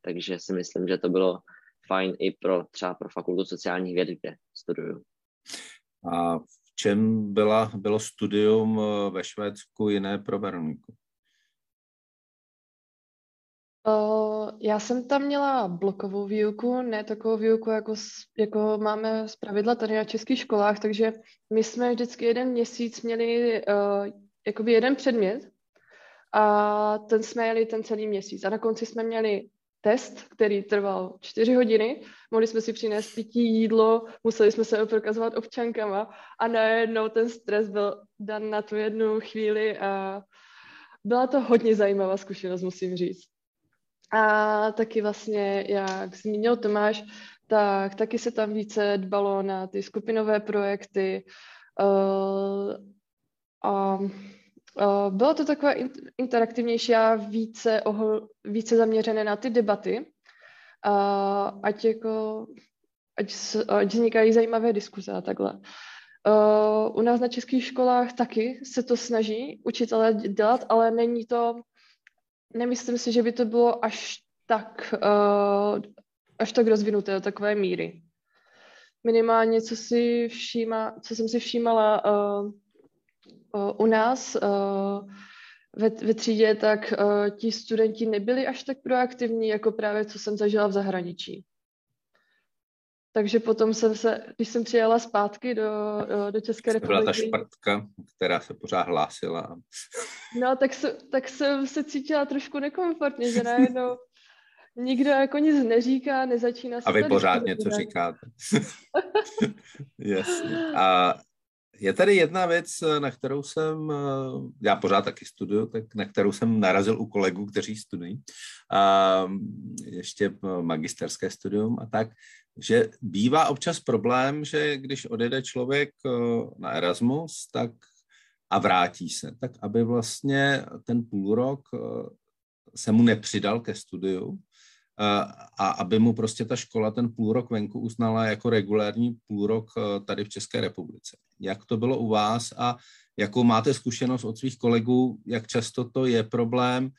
Takže si myslím, že to bylo fajn i pro třeba pro fakultu sociálních věd, kde studuju. A v čem byla, bylo studium eh, ve Švédsku jiné pro Veroniku? Uh, já jsem tam měla blokovou výuku, ne takovou výuku, jako, jako máme z pravidla tady na českých školách, takže my jsme vždycky jeden měsíc měli uh, jakoby jeden předmět a ten jsme jeli ten celý měsíc. A na konci jsme měli test, který trval čtyři hodiny, mohli jsme si přinést pití, jídlo, museli jsme se prokazovat občankama a najednou ten stres byl dan na tu jednu chvíli a byla to hodně zajímavá zkušenost, musím říct. A taky vlastně, jak zmínil Tomáš, tak taky se tam více dbalo na ty skupinové projekty uh, a uh, bylo to takové interaktivnější a více, ohl, více zaměřené na ty debaty, uh, ať, jako, ať, ať vznikají zajímavé diskuze a takhle. U nás na českých školách taky se to snaží učitelé dělat, ale není to nemyslím si, že by to bylo až tak, uh, až tak rozvinuté do takové míry. Minimálně, co, si všíma, co jsem si všímala uh, uh, u nás uh, ve, ve třídě, tak uh, ti studenti nebyli až tak proaktivní, jako právě co jsem zažila v zahraničí. Takže potom jsem se, když jsem přijela zpátky do, do České republiky... Byla ta špartka, která se pořád hlásila. No, tak, se, tak jsem se cítila trošku nekomfortně, že najednou nikdo jako nic neříká, nezačíná se... A vy pořád něco říkáte. [laughs] Jasně. A je tady jedna věc, na kterou jsem, já pořád taky studuju, tak na kterou jsem narazil u kolegů, kteří studují, a ještě magisterské studium a tak, že bývá občas problém, že když odjede člověk eh, na Erasmus, tak a vrátí se, tak aby vlastně ten půl rok eh, se mu nepřidal ke studiu eh, a aby mu prostě ta škola ten půl rok venku uznala jako regulární půl rok tady v České republice. Jak to bylo u vás a jakou máte zkušenost od svých kolegů, jak často to je problém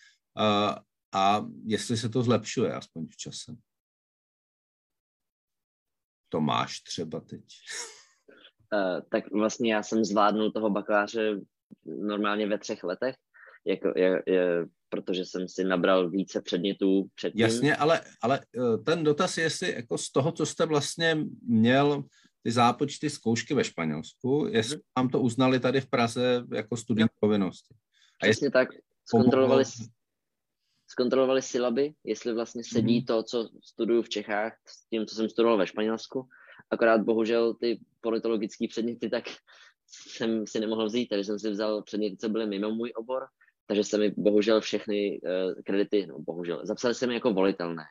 a jestli se to zlepšuje aspoň v čase? To máš třeba teď? Uh, tak vlastně já jsem zvládnul toho bakaláře normálně ve třech letech, jako, je, je, protože jsem si nabral více předmětů předtím. Jasně, ale, ale eh, ten dotaz je, jestli jako z toho, co jste vlastně měl ty zápočty zkoušky ve Španělsku, jestli hmm. vám to uznali tady v Praze jako studijní povinnosti. A Přesně tak. Zkontrolovali, zkontrolovali silaby, jestli vlastně sedí mm. to, co studuju v Čechách, s tím, co jsem studoval ve Španělsku. Akorát bohužel ty politologické předměty, tak jsem si nemohl vzít, takže jsem si vzal předměty, co byly mimo můj obor, takže se mi bohužel všechny uh, kredity, no bohužel, zapsali se mi jako volitelné,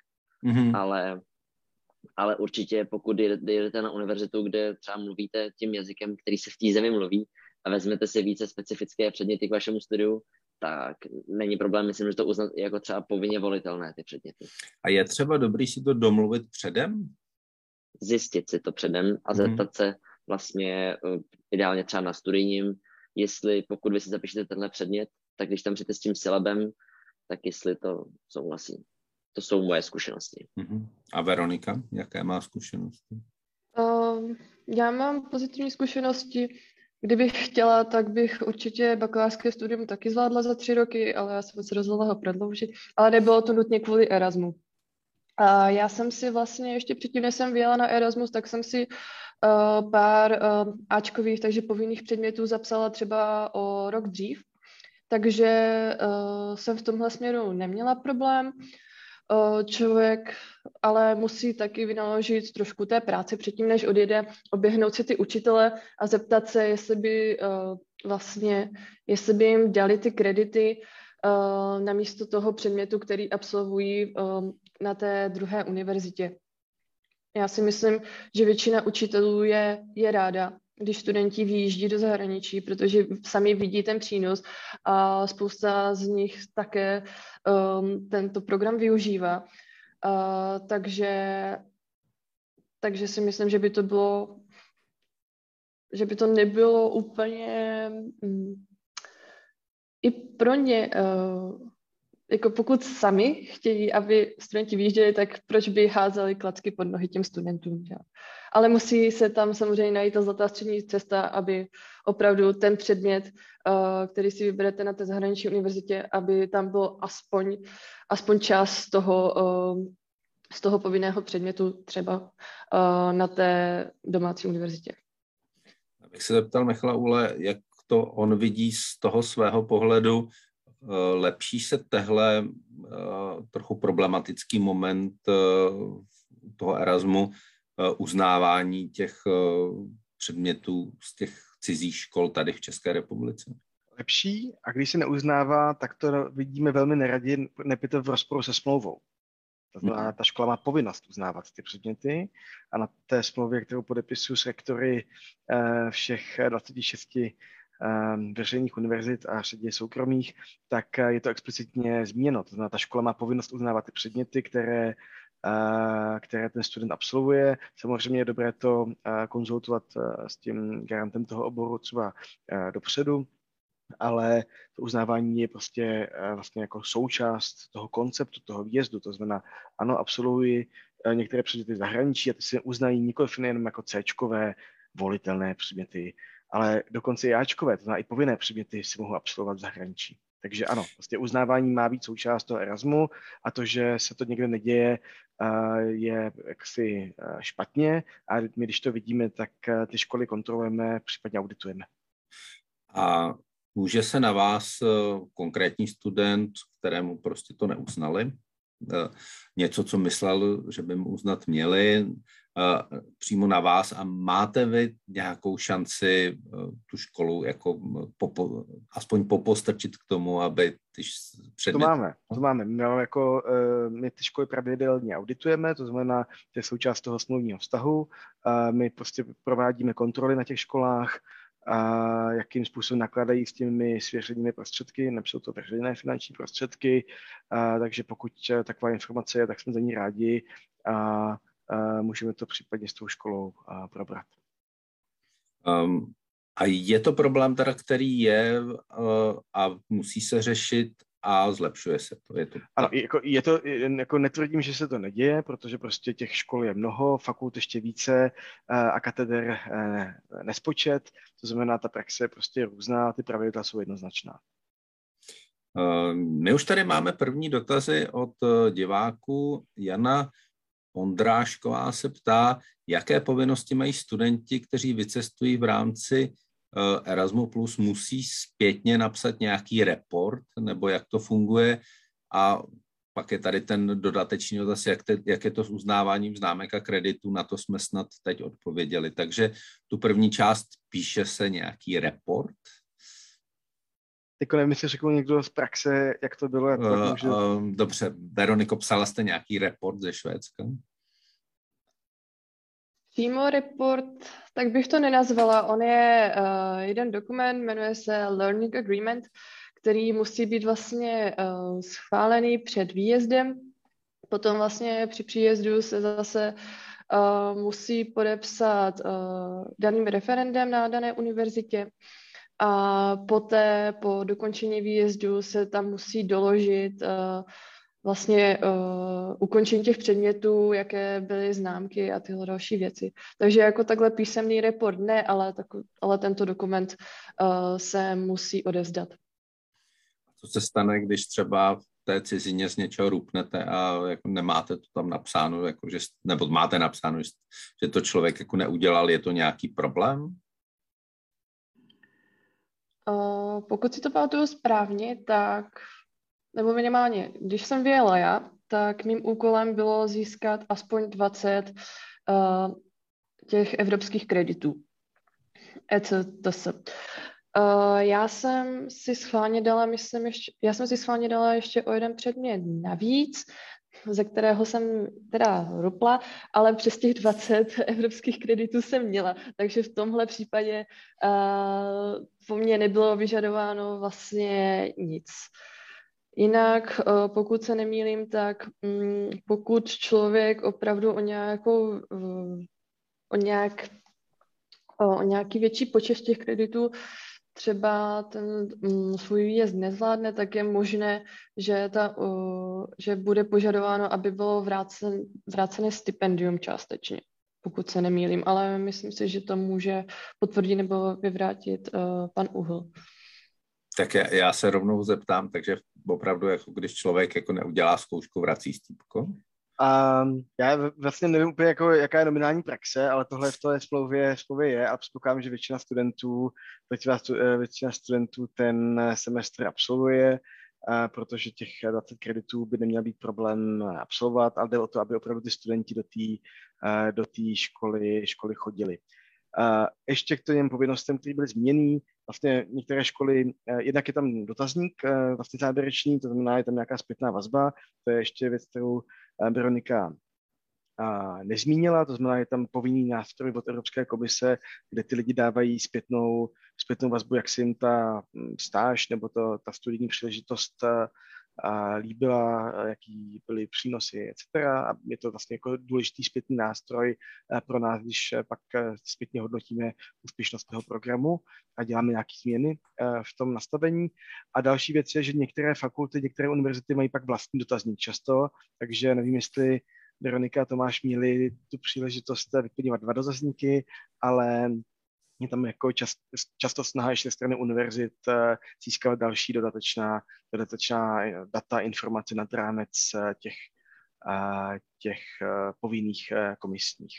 mm-hmm. ale, ale určitě pokud jdete na univerzitu, kde třeba mluvíte tím jazykem, který se v té zemi mluví a vezmete si více specifické předměty k vašemu studiu, tak není problém, myslím, že to uznat jako třeba povinně volitelné ty předměty. A je třeba dobrý si to domluvit předem? Zjistit si to předem a mhm. zeptat se vlastně eh, ideálně třeba na studijním, jestli pokud vy si zapíšete tenhle předmět, tak když tam přijete s tím silabem, tak jestli to souhlasí. To jsou moje zkušenosti. Mm-hmm. A Veronika, jaké má zkušenosti? Uh, já mám pozitivní zkušenosti. Kdybych chtěla, tak bych určitě bakalářské studium taky zvládla za tři roky, ale já jsem se rozhodla ho prodloužit. Ale nebylo to nutně kvůli Erasmu. A já jsem si vlastně ještě předtím, než jsem vyjela na Erasmus, tak jsem si uh, pár uh, Ačkových, takže povinných předmětů zapsala třeba o rok dřív. Takže uh, jsem v tomhle směru neměla problém. Člověk ale musí taky vynaložit trošku té práce předtím, než odjede, oběhnout si ty učitele a zeptat se, jestli by vlastně, jestli by jim dali ty kredity na místo toho předmětu, který absolvují na té druhé univerzitě. Já si myslím, že většina učitelů je, je ráda, když studenti vyjíždí do zahraničí, protože sami vidí ten přínos a spousta z nich také um, tento program využívá. Uh, takže, takže si myslím, že by to bylo že by to nebylo úplně um, i pro ně uh, jako pokud sami chtějí, aby studenti vyjížděli, tak proč by házeli klacky pod nohy těm studentům. Ja? Ale musí se tam samozřejmě najít ta zlatá střední cesta, aby opravdu ten předmět, uh, který si vyberete na té zahraniční univerzitě, aby tam bylo aspoň, aspoň část z toho, uh, z toho povinného předmětu třeba uh, na té domácí univerzitě. Abych se zeptal Michala Ule, jak to on vidí z toho svého pohledu, Eh, lepší se tehle eh, trochu problematický moment eh, toho Erasmu uznávání těch předmětů z těch cizích škol tady v České republice? Lepší a když se neuznává, tak to vidíme velmi neradě, nepěte v rozporu se smlouvou. To znamená, mhm. ta škola má povinnost uznávat ty předměty a na té smlouvě, kterou podepisuju s rektory všech 26 Ehm, veřejných univerzit a řadě soukromých, tak eh, je to explicitně zmíněno. To znamená, ta škola má povinnost uznávat ty předměty, které, eh, které ten student absolvuje. Samozřejmě je dobré to konzultovat s tím garantem toho oboru třeba dopředu, ale to uznávání je prostě vlastně jako součást toho konceptu, toho výjezdu. To znamená, ano, absolvuji některé předměty zahraničí a ty se uznají nikoliv nejenom jako c volitelné předměty, ale dokonce i Ačkové, to znamená i povinné předměty si mohou absolvovat v zahraničí. Takže ano, vlastně uznávání má být součást toho Erasmu a to, že se to někde neděje, je jaksi špatně a my, když to vidíme, tak ty školy kontrolujeme, případně auditujeme. A může se na vás konkrétní student, kterému prostě to neuznali, něco, co myslel, že by mu uznat měli, uh, přímo na vás a máte vy nějakou šanci uh, tu školu jako popo, aspoň popostrčit k tomu, aby ty předměty... To máme, to máme. My, máme jako, my ty školy pravidelně auditujeme, to znamená, to je součást toho smluvního vztahu. My prostě provádíme kontroly na těch školách, a jakým způsobem nakladají s těmi svěřenými prostředky, nepřijou to veřejné finanční prostředky, a, takže pokud taková informace je, tak jsme za ní rádi a můžeme to případně s tou školou probrat. Um, a je to problém teda, který je uh, a musí se řešit a zlepšuje se to. Je to ano, jako, je to, jako netvrdím, že se to neděje, protože prostě těch škol je mnoho, fakult ještě více uh, a kateder uh, nespočet, to znamená, ta praxe je prostě různá, ty pravidla jsou jednoznačná. My už tady máme první dotazy od diváků. Jana Ondrášková se ptá, jaké povinnosti mají studenti, kteří vycestují v rámci eh, Erasmus+, Plus, musí zpětně napsat nějaký report, nebo jak to funguje. A pak je tady ten dodatečný dotaz, jak, te, jak je to s uznáváním známek a kreditů, na to jsme snad teď odpověděli. Takže tu první část píše se nějaký report. Teď nevím, jestli řekl někdo z praxe, jak to bylo. Jak to uh, může... uh, dobře, Veroniko, psala jste nějaký report ze Švédska? Přímo report, tak bych to nenazvala. On je uh, jeden dokument, jmenuje se Learning Agreement, který musí být vlastně uh, schválený před výjezdem. Potom vlastně při příjezdu se zase uh, musí podepsat uh, daným referendem na dané univerzitě a poté po dokončení výjezdu se tam musí doložit uh, vlastně uh, ukončení těch předmětů, jaké byly známky a tyhle další věci. Takže jako takhle písemný report ne, ale, tak, ale tento dokument uh, se musí odevzdat. Co se stane, když třeba v té cizině z něčeho rupnete a jako nemáte to tam napsáno, jako že, nebo máte napsáno, že to člověk jako neudělal, je to nějaký problém? Uh, pokud si to pamatuju správně, tak nebo minimálně, když jsem vyjela já, tak mým úkolem bylo získat aspoň 20 uh, těch evropských kreditů. ECTS. Uh, já jsem si schválně dala, myslím, ještě, já jsem si schválně dala ještě o jeden předmět navíc, ze kterého jsem teda rupla, ale přes těch 20 [laughs] evropských kreditů jsem měla. Takže v tomhle případě uh, po mně nebylo vyžadováno vlastně nic. Jinak, uh, pokud se nemýlím, tak um, pokud člověk opravdu o nějakou, o nějak o nějaký větší počet těch kreditů třeba ten um, svůj výjezd nezvládne, tak je možné, že, ta, uh, že bude požadováno, aby bylo vrácen, vrácené stipendium částečně, pokud se nemýlím, ale myslím si, že to může potvrdit nebo vyvrátit uh, pan Uhl. Tak já, já se rovnou zeptám, takže opravdu, jako když člověk jako neudělá zkoušku, vrací stípko? A já vlastně nevím úplně, jako, jaká je nominální praxe, ale tohle v té smlouvě, smlouvě je a předpokládám, že většina studentů, většina, eh, studentů ten semestr absolvuje, a protože těch 20 kreditů by neměl být problém absolvovat, ale jde o to, aby opravdu ty studenti do té eh, do školy, školy chodili. A ještě k těm povinnostem, které byly změněny, vlastně některé školy, eh, jednak je tam dotazník vlastně závěrečný, to znamená, je tam nějaká zpětná vazba, to je ještě věc, kterou Veronika nezmínila, to znamená, je tam povinný nástroj od Evropské komise, kde ty lidi dávají zpětnou, zpětnou vazbu, jak se jim ta hm, stáž nebo to, ta studijní příležitost líbila, jaký byly přínosy, etc. A je to vlastně jako důležitý zpětný nástroj pro nás, když pak zpětně hodnotíme úspěšnost toho programu a děláme nějaké změny v tom nastavení. A další věc je, že některé fakulty, některé univerzity mají pak vlastní dotazník často, takže nevím, jestli Veronika a Tomáš měli tu příležitost vyplňovat dva dotazníky, ale je tam jako čast, často snaha ještě strany univerzit eh, získat další dodatečná, dodatečná eh, data, informace nad rámec eh, těch, těch povinných komisních.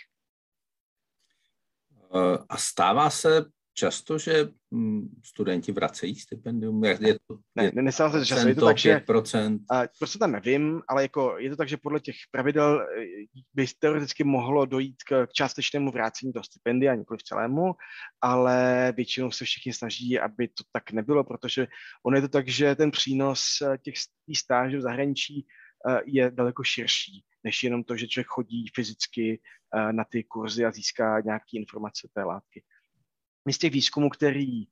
A stává se často, že hm, studenti vracejí stipendium? Je to, ne, ne, nestává se často. Je to tak, že, a, prostě tam nevím, ale jako je to tak, že podle těch pravidel eh, by teoreticky mohlo dojít k, k částečnému vrácení toho stipendia, nikoli v celému, ale většinou se všichni snaží, aby to tak nebylo, protože ono je to tak, že ten přínos eh, těch stáží v zahraničí eh, je daleko širší, než jenom to, že člověk chodí fyzicky na ty kurzy a získá nějaké informace té látky my z těch výzkumů, který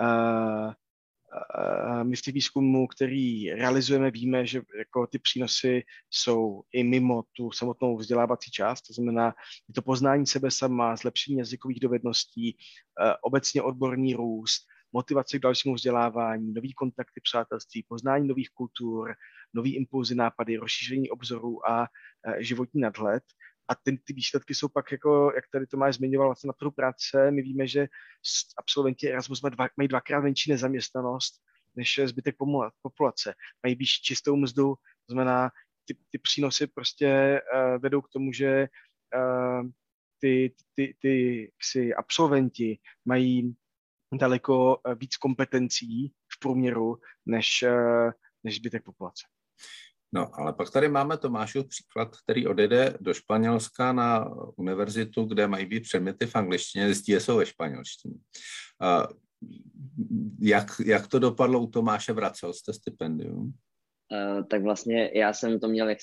uh, uh, my z těch výzkumů, který realizujeme, víme, že jako ty přínosy jsou i mimo tu samotnou vzdělávací část, to znamená, je to poznání sebe sama, zlepšení jazykových dovedností, uh, obecně odborný růst, motivace k dalšímu vzdělávání, nový kontakty, přátelství, poznání nových kultur, nový impulzy, nápady, rozšíření obzorů a životní nadhled a ty, ty výsledky jsou pak, jako, jak tady Tomáš zmiňoval, vlastně na trhu práce. My víme, že absolventi Erasmus mají, dva, mají dvakrát menší nezaměstnanost než zbytek populace. Mají víc čistou mzdu, to znamená, ty, ty přínosy prostě uh, vedou k tomu, že uh, ty, ty, ty ty absolventi mají daleko víc kompetencí v průměru než, uh, než zbytek populace. No, ale pak tady máme Tomášův příklad, který odjede do Španělska na univerzitu, kde mají být předměty v angličtině, zjistí, jsou ve španělštině. Jak, jak to dopadlo u Tomáše? Vracel jste stipendium? Uh, tak vlastně já jsem to měl jak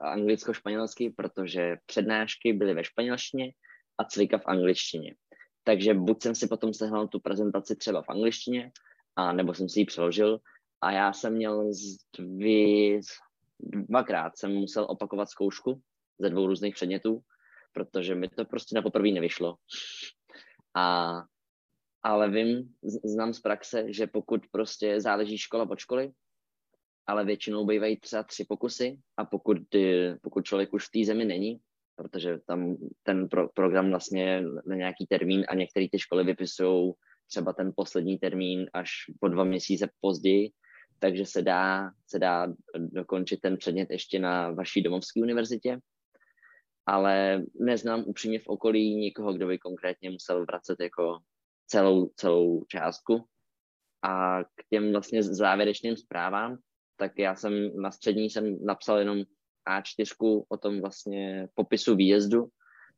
anglicko-španělsky, protože přednášky byly ve španělštině a cvika v angličtině. Takže buď jsem si potom sehnal tu prezentaci třeba v angličtině, a nebo jsem si ji přeložil a já jsem měl dvě, dvakrát jsem musel opakovat zkoušku ze dvou různých předmětů, protože mi to prostě na poprvé nevyšlo. A, ale vím, znám z praxe, že pokud prostě záleží škola od školy, ale většinou bývají třeba tři pokusy a pokud, pokud člověk už v té zemi není, protože tam ten pro, program vlastně na nějaký termín a některé ty školy vypisují třeba ten poslední termín až po dva měsíce později, takže se dá, se dá dokončit ten předmět ještě na vaší domovské univerzitě, ale neznám upřímně v okolí nikoho, kdo by konkrétně musel vracet jako celou, celou částku. A k těm vlastně závěrečným zprávám, tak já jsem na střední jsem napsal jenom A4 o tom vlastně popisu výjezdu,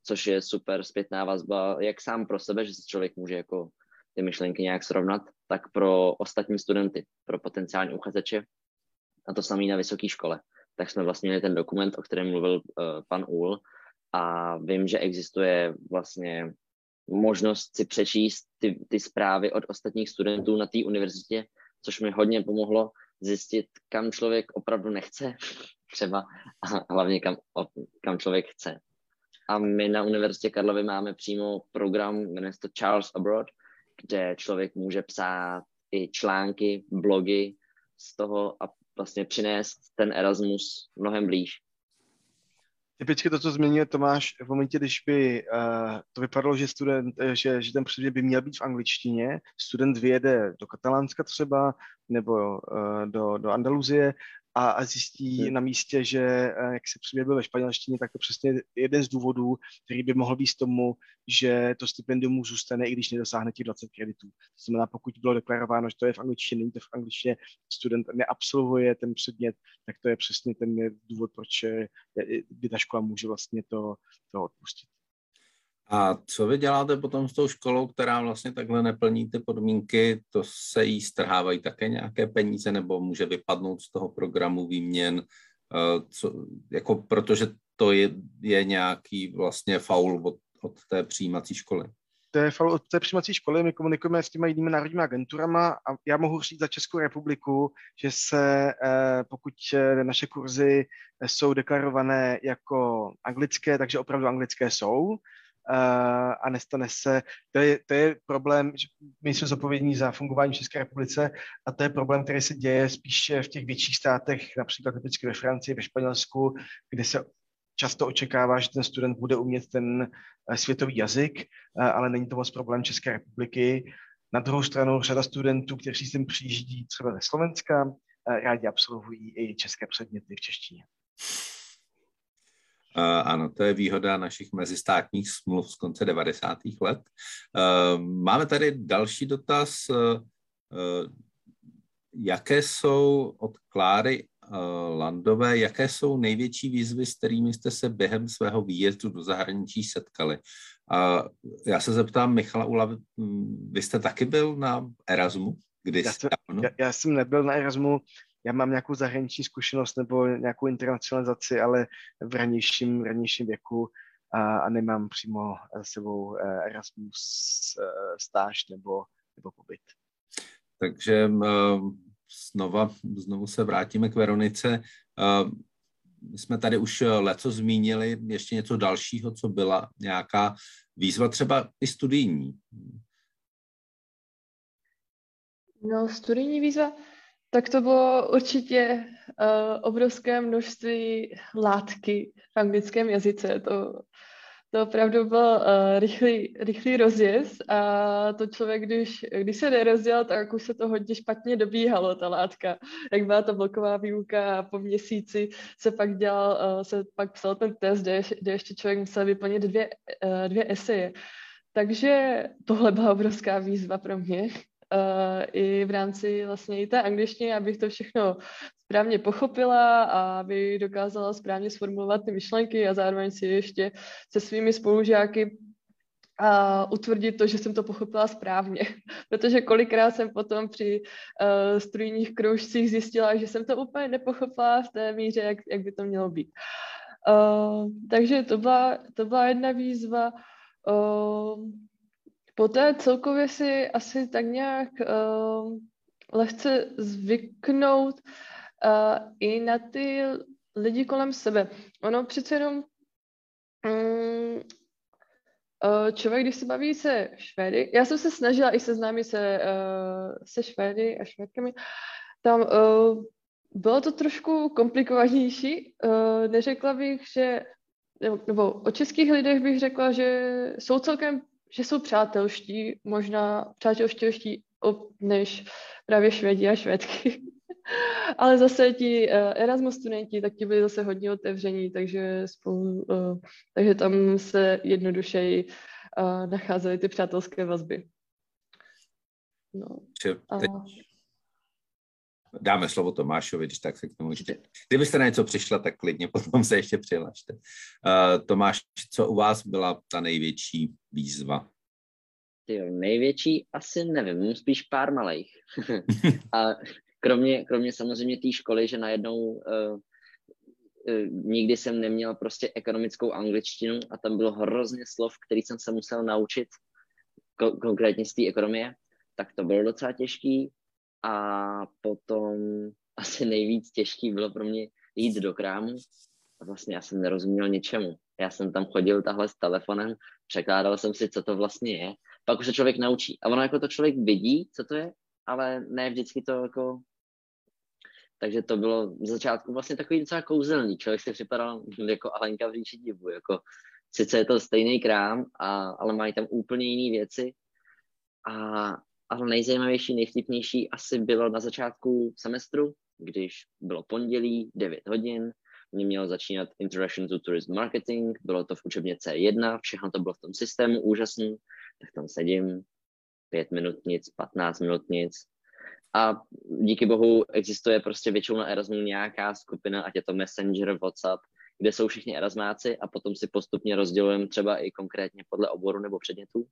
což je super zpětná vazba, jak sám pro sebe, že se člověk může jako ty myšlenky nějak srovnat, tak pro ostatní studenty, pro potenciální uchazeče a to samé na vysoké škole. Tak jsme vlastně měli ten dokument, o kterém mluvil uh, pan Úl a vím, že existuje vlastně možnost si přečíst ty, ty zprávy od ostatních studentů na té univerzitě, což mi hodně pomohlo zjistit, kam člověk opravdu nechce [laughs] třeba a hlavně kam, kam člověk chce. A my na Univerzitě Karlovy máme přímo program, jmenuje se to Charles Abroad, kde člověk může psát i články, blogy z toho a vlastně přinést ten Erasmus mnohem blíž. Typicky to, co zmiňuje Tomáš, v momentě, když by uh, to vypadalo, že, student, eh, že, že ten předmět by měl být v angličtině, student vyjede do Katalánska třeba, nebo uh, do, do Andaluzie a, a zjistí hmm. na místě, že eh, jak se předmět byl ve španělštině, tak to přesně jeden z důvodů, který by mohl být tomu, že to stipendium mu zůstane, i když nedosáhne těch 20 kreditů. To znamená, pokud bylo deklarováno, že to je v angličtině, není to v angličtině, student neabsolvuje ten předmět, tak to je přesně ten důvod, proč eh, by ta škola může vlastně to, to odpustit. A co vy děláte potom s tou školou, která vlastně takhle neplní ty podmínky? To se jí strhávají také nějaké peníze nebo může vypadnout z toho programu výměn? Eh, co, jako protože to je, je nějaký vlastně faul od, od té přijímací školy. To je faul od té přijímací školy, my komunikujeme s těma jinými národními agenturama a já mohu říct za Českou republiku, že se, eh, pokud eh, naše kurzy jsou deklarované jako anglické, takže opravdu anglické jsou, a nestane se. To je, to je problém, že my jsme zodpovědní za fungování České republice a to je problém, který se děje spíše v těch větších státech, například typicky ve Francii, ve Španělsku, kde se často očekává, že ten student bude umět ten eh, světový jazyk, eh, ale není to moc problém České republiky. Na druhou stranu řada studentů, kteří sem přijíždí třeba ze Slovenska, eh, rádi absolvují i české předměty v češtině. Uh, ano, to je výhoda našich mezistátních smluv z konce 90. let. Uh, máme tady další dotaz. Uh, jaké jsou od Kláry Landové, jaké jsou největší výzvy, s kterými jste se během svého výjezdu do zahraničí setkali? A já se zeptám Michala Ula, vy jste taky byl na Erasmu? Kdy já, jsem, já, já jsem nebyl na Erasmu, já mám nějakou zahraniční zkušenost nebo nějakou internacionalizaci, ale v ranějším, ranějším věku a, a nemám přímo za sebou eh, Erasmus eh, stáž nebo, nebo pobyt. Takže eh, znova, znovu se vrátíme k Veronice. My jsme tady už leco zmínili, ještě něco dalšího, co byla nějaká výzva, třeba i studijní. No, studijní výzva, tak to bylo určitě uh, obrovské množství látky v anglickém jazyce. To, to opravdu byl uh, rychlý, rychlý rozjezd a to člověk, když, když se nerozděl, tak už se to hodně špatně dobíhalo, ta látka. Jak byla to bloková výuka a po měsíci se pak dělal, uh, se pak psal ten test, kde, kde ještě člověk musel vyplnit dvě, uh, dvě eseje. Takže tohle byla obrovská výzva pro mě uh, i v rámci vlastně i té angličtiny, abych to všechno správně pochopila a aby dokázala správně sformulovat ty myšlenky a zároveň si ještě se svými spolužáky a utvrdit to, že jsem to pochopila správně. [laughs] Protože kolikrát jsem potom při uh, strujních kroužcích zjistila, že jsem to úplně nepochopila v té míře, jak, jak by to mělo být. Uh, takže to byla, to byla jedna výzva. Uh, poté celkově si asi tak nějak uh, lehce zvyknout uh, i na ty lidi kolem sebe. Ono přece jenom um, člověk, když se baví se Švédy, já jsem se snažila i seznámit se, uh, se Švédy a Švédkami, tam bylo to trošku komplikovanější. Neřekla bych, že, nebo o českých lidech bych řekla, že jsou celkem, že jsou přátelští, možná přátelštější než právě Švédi a Švédky. [laughs] Ale zase ti uh, Erasmus studenti, tak ti byli zase hodně otevření, takže, spolu, uh, takže tam se jednodušeji uh, nacházely ty přátelské vazby. No. A... Dáme slovo Tomášovi, když tak se k tomu ještě. Kdybyste na něco přišla, tak klidně potom se ještě přihlašte. Uh, Tomáš, co u vás byla ta největší výzva? Ty největší asi nevím, spíš pár malých. [laughs] a kromě, kromě samozřejmě té školy, že najednou uh, nikdy jsem neměl prostě ekonomickou angličtinu a tam bylo hrozně slov, který jsem se musel naučit, ko- konkrétně z té ekonomie, tak to bylo docela těžký. A potom [laughs] asi nejvíc těžký bylo pro mě jít do krámu a vlastně já jsem nerozuměl ničemu. Já jsem tam chodil tahle s telefonem, překládal jsem si, co to vlastně je. Pak už se člověk naučí. A ono jako to člověk vidí, co to je, ale ne vždycky to jako takže to bylo v začátku vlastně takový docela kouzelný. Člověk si připadal [laughs] jako Alenka v říši divu. Jako, sice je to stejný krám, a, ale mají tam úplně jiné věci. A, ale nejzajímavější, nejvtipnější asi bylo na začátku semestru, když bylo pondělí, 9 hodin, mě mělo začínat Introduction to Tourism Marketing, bylo to v učebně C1, všechno to bylo v tom systému úžasný, tak tam sedím, pět minut nic, 15 minut nic, a díky bohu existuje prostě většinou na Erasmu nějaká skupina, ať je to Messenger, WhatsApp, kde jsou všichni Erasmáci a potom si postupně rozdělujeme třeba i konkrétně podle oboru nebo předmětů.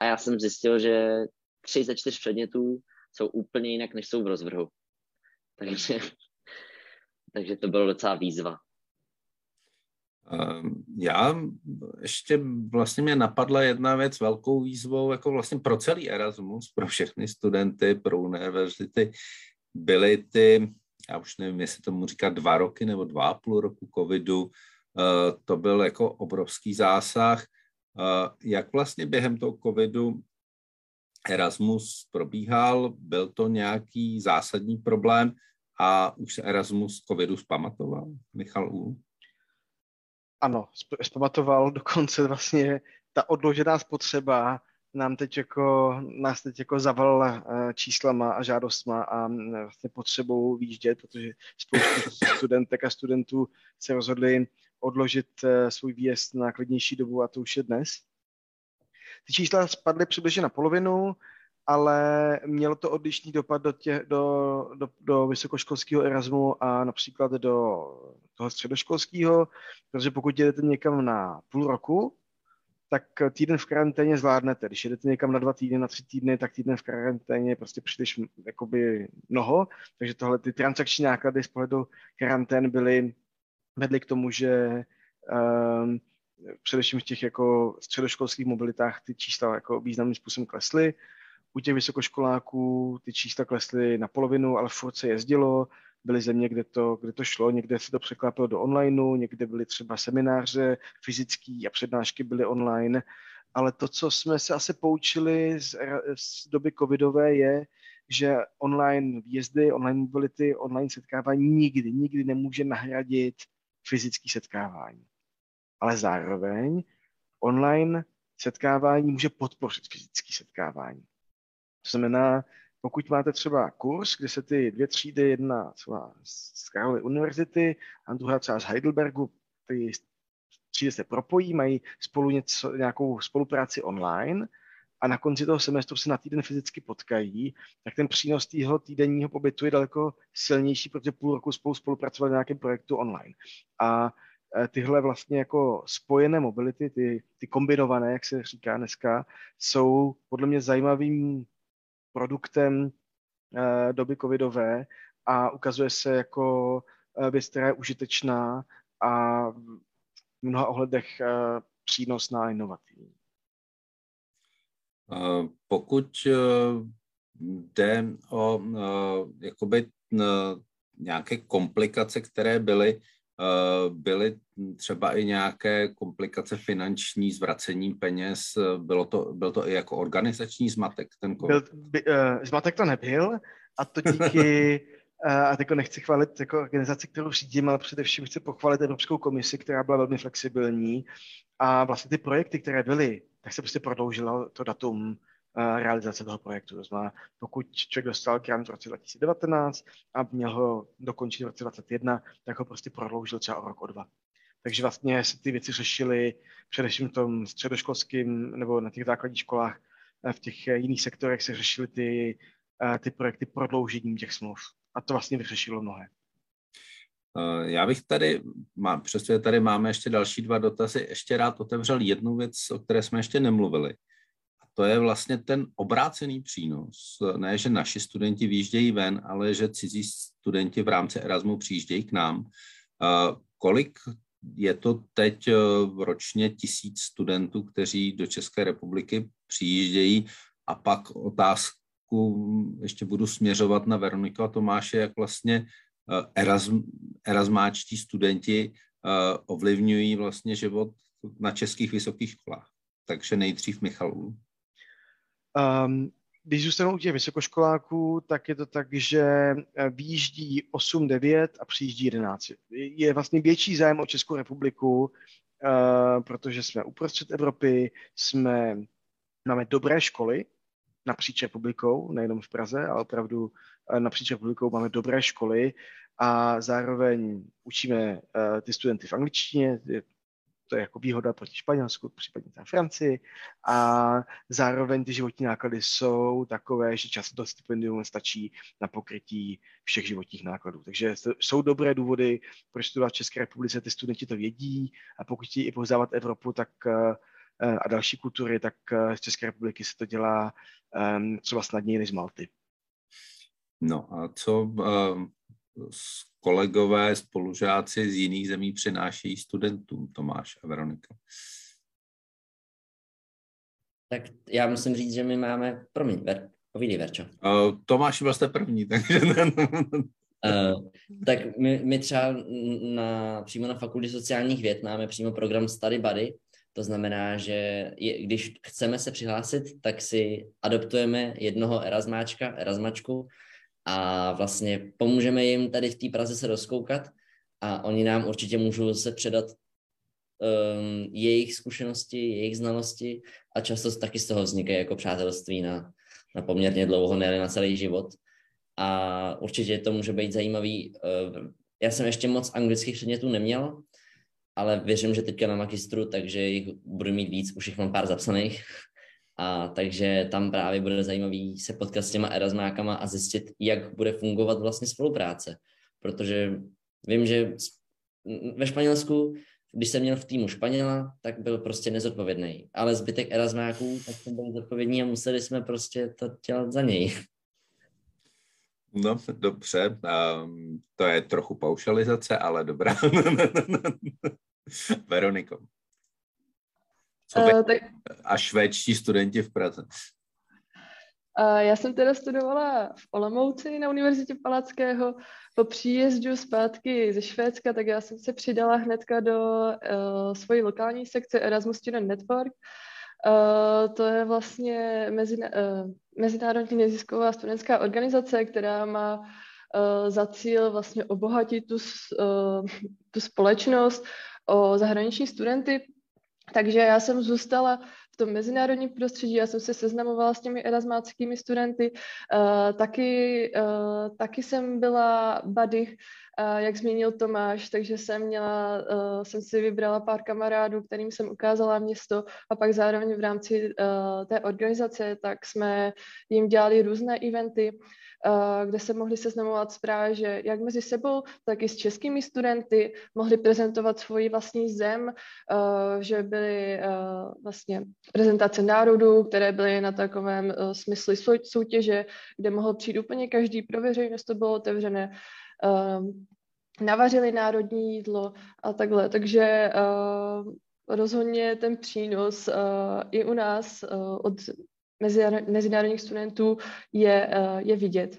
A já jsem zjistil, že tři ze čtyř předmětů jsou úplně jinak, než jsou v rozvrhu. Takže, [laughs] takže to bylo docela výzva. Ehm, já ještě vlastně mě napadla jedna věc velkou výzvou, jako vlastně pro celý Erasmus, pro všechny studenty, pro univerzity, byly ty, já už nevím, jestli tomu říká dva roky nebo dva a půl roku covidu, eh, to byl jako obrovský zásah. Eh, jak vlastně během toho covidu Erasmus probíhal, byl to nějaký zásadní problém a už se Erasmus covidu zpamatoval? Michal U? ano, zpamatoval dokonce vlastně ta odložená spotřeba nám teď jako, nás teď jako zavalila eh, číslama a žádostma a mm, vlastně potřebou výjíždět, protože spoustu studentek a studentů se rozhodli odložit eh, svůj výjezd na klidnější dobu a to už je dnes. Ty čísla spadly přibližně na polovinu, ale mělo to odlišný dopad do, tě, do, do, do vysokoškolského Erasmu a například do toho středoškolského, protože pokud jdete někam na půl roku, tak týden v karanténě zvládnete. Když jdete někam na dva týdny, na tři týdny, tak týden v karanténě je prostě příliš jakoby mnoho. Takže tohle ty transakční náklady z pohledu karantén byly, vedly k tomu, že um, především v těch jako středoškolských mobilitách ty čísla jako významným způsobem klesly. U těch vysokoškoláků ty čísla klesly na polovinu, ale furt se jezdilo. Byly země, kde to, kde to šlo, někde se to překlápilo do onlineu, někde byly třeba semináře fyzický a přednášky byly online. Ale to, co jsme se asi poučili z, z doby covidové, je, že online výjezdy, online mobility, online setkávání nikdy, nikdy nemůže nahradit fyzické setkávání. Ale zároveň online setkávání může podpořit fyzické setkávání. To znamená, pokud máte třeba kurz, kde se ty dvě třídy, jedna třeba z Karlovy univerzity a druhá třeba z Heidelbergu, ty třídy se propojí, mají spolu něco, nějakou spolupráci online, a na konci toho semestru se na týden fyzicky potkají, tak ten přínos tého týdenního pobytu je daleko silnější, protože půl roku spolu spolupracovali na nějakém projektu online. A tyhle vlastně jako spojené mobility, ty, ty kombinované, jak se říká dneska, jsou podle mě zajímavým produktem uh, doby covidové a ukazuje se jako uh, věc, která je užitečná a v mnoha ohledech přínosná a inovativní. Pokud jde o jakoby nějaké komplikace, které byly, byly třeba i nějaké komplikace finanční, zvracení peněz, bylo to, byl to i jako organizační zmatek ten Byl, by, uh, zmatek to nebyl a to díky [laughs] a teď nechci chválit jako organizaci, kterou řídím, ale především chci pochválit Evropskou komisi, která byla velmi flexibilní a vlastně ty projekty, které byly, tak se prostě prodloužilo to datum realizace toho projektu. To znamená, pokud člověk dostal grant v roce 2019 a měl ho dokončit v roce 2021, tak ho prostě prodloužil třeba o rok, o dva. Takže vlastně se ty věci řešily především v tom středoškolském nebo na těch základních školách, v těch jiných sektorech se řešily ty, ty projekty prodloužením těch smluv. A to vlastně vyřešilo mnohé. Já bych tady, přestože tady máme ještě další dva dotazy, ještě rád otevřel jednu věc, o které jsme ještě nemluvili to je vlastně ten obrácený přínos. Ne, že naši studenti výjíždějí ven, ale že cizí studenti v rámci Erasmu přijíždějí k nám. Kolik je to teď e, ročně tisíc studentů, kteří do České republiky přijíždějí a pak otázku ještě budu směřovat na Veroniku a Tomáše, jak vlastně e, Erasm, erasmáčtí studenti e, ovlivňují vlastně život na českých vysokých školách. Takže nejdřív Michalu. Um, když zůstanou u těch vysokoškoláků, tak je to tak, že eh, výjíždí 8-9 a přijíždí 11. Je vlastně větší zájem o Českou republiku, uh, protože jsme uprostřed Evropy, jsme, máme dobré školy napříč republikou, nejenom v Praze, ale opravdu uh, napříč republikou máme dobré školy a zároveň učíme uh, ty studenty v angličtině, to je jako výhoda proti Španělsku, případně tam Francii a zároveň ty životní náklady jsou takové, že často to stipendium stačí na pokrytí všech životních nákladů. Takže jsou dobré důvody, proč studovat v České republice, ty studenti to vědí a pokud chtějí i poznávat Evropu, tak eh, a další kultury, tak eh, z České republiky se to dělá um, třeba snadněji než z Malty. No a co um, kolegové, spolužáci z jiných zemí přinášejí studentům, Tomáš a Veronika? Tak já musím říct, že my máme, promiň, Ver, povídej, Verčo. Uh, Tomáš byl jste první, [laughs] takže... uh, tak my, my třeba na, přímo na fakultě sociálních věd máme přímo program Study Buddy, to znamená, že je, když chceme se přihlásit, tak si adoptujeme jednoho erasmáčka, erasmačku a vlastně pomůžeme jim tady v té Praze se rozkoukat a oni nám určitě můžou se předat um, jejich zkušenosti, jejich znalosti a často taky z toho vznikají jako přátelství na, na poměrně dlouho, ne na celý život. A určitě to může být zajímavý. Uh, já jsem ještě moc anglických předmětů neměl, ale věřím, že teďka na magistru, takže jich budu mít víc, už jich mám pár zapsaných. A takže tam právě bude zajímavý se potkat s těma erasmákama a zjistit, jak bude fungovat vlastně spolupráce. Protože vím, že ve Španělsku, když jsem měl v týmu Španěla, tak byl prostě nezodpovědný. Ale zbytek erasmáků, tak jsme byli zodpovědní a museli jsme prostě to dělat za něj. No, dobře, um, to je trochu paušalizace, ale dobrá. [laughs] Veroniko. Co uh, tak... A švédští studenti v Praze. Uh, já jsem teda studovala v Olomouci na Univerzitě Palackého. Po příjezdu zpátky ze Švédska, tak já jsem se přidala hnedka do uh, svojí lokální sekce Erasmus Student Network. Uh, to je vlastně mezina, uh, mezinárodní nezisková studentská organizace, která má uh, za cíl vlastně obohatit tu, uh, tu společnost o zahraniční studenty takže já jsem zůstala v tom mezinárodním prostředí, já jsem se seznamovala s těmi erasmáckými studenty, uh, taky, uh, taky jsem byla buddy, uh, jak zmínil Tomáš, takže jsem měla, uh, jsem si vybrala pár kamarádů, kterým jsem ukázala město a pak zároveň v rámci uh, té organizace, tak jsme jim dělali různé eventy, Eh, kde se mohli seznamovat právě, že jak mezi sebou, tak i s českými studenty mohli prezentovat svoji vlastní zem, eh, že byly eh, vlastně prezentace národů, které byly na takovém smyslu soutěže, kde mohl přijít úplně každý, pro veřejnost to bylo otevřené navařili národní jídlo a takhle. Takže rozhodně ten přínos i u nás od mezinárodních studentů je, eh, je vidět.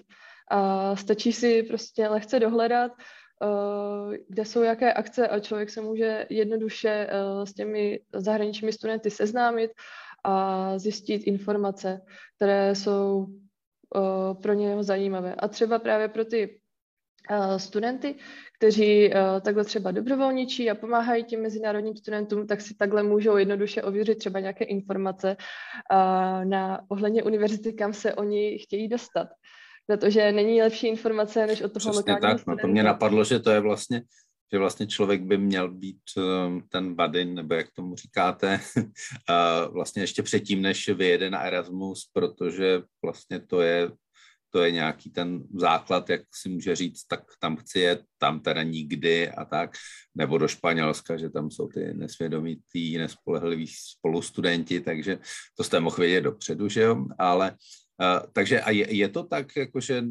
A stačí si prostě lehce dohledat, eh, kde jsou jaké akce a člověk se může jednoduše eh, s těmi zahraničními studenty seznámit a zjistit informace, které jsou pro něho zajímavé. A třeba právě pro ty studenty, kteří takhle třeba dobrovolničí a pomáhají těm mezinárodním studentům, tak si takhle můžou jednoduše ověřit třeba nějaké informace na ohledně univerzity, kam se oni chtějí dostat. Protože není lepší informace, než od toho Přesně lokálního tak, studenta. no to mě napadlo, že to je vlastně, že vlastně člověk by měl být um, ten badin, nebo jak tomu říkáte, [laughs] vlastně ještě předtím, než vyjede na Erasmus, protože vlastně to je to je nějaký ten základ, jak si může říct, tak tam chci jet, tam teda nikdy a tak, nebo do Španělska, že tam jsou ty nesvědomitý, nespolehliví spolustudenti, takže to jste mohl vědět dopředu, že jo, ale uh, takže a je, je to tak, jakože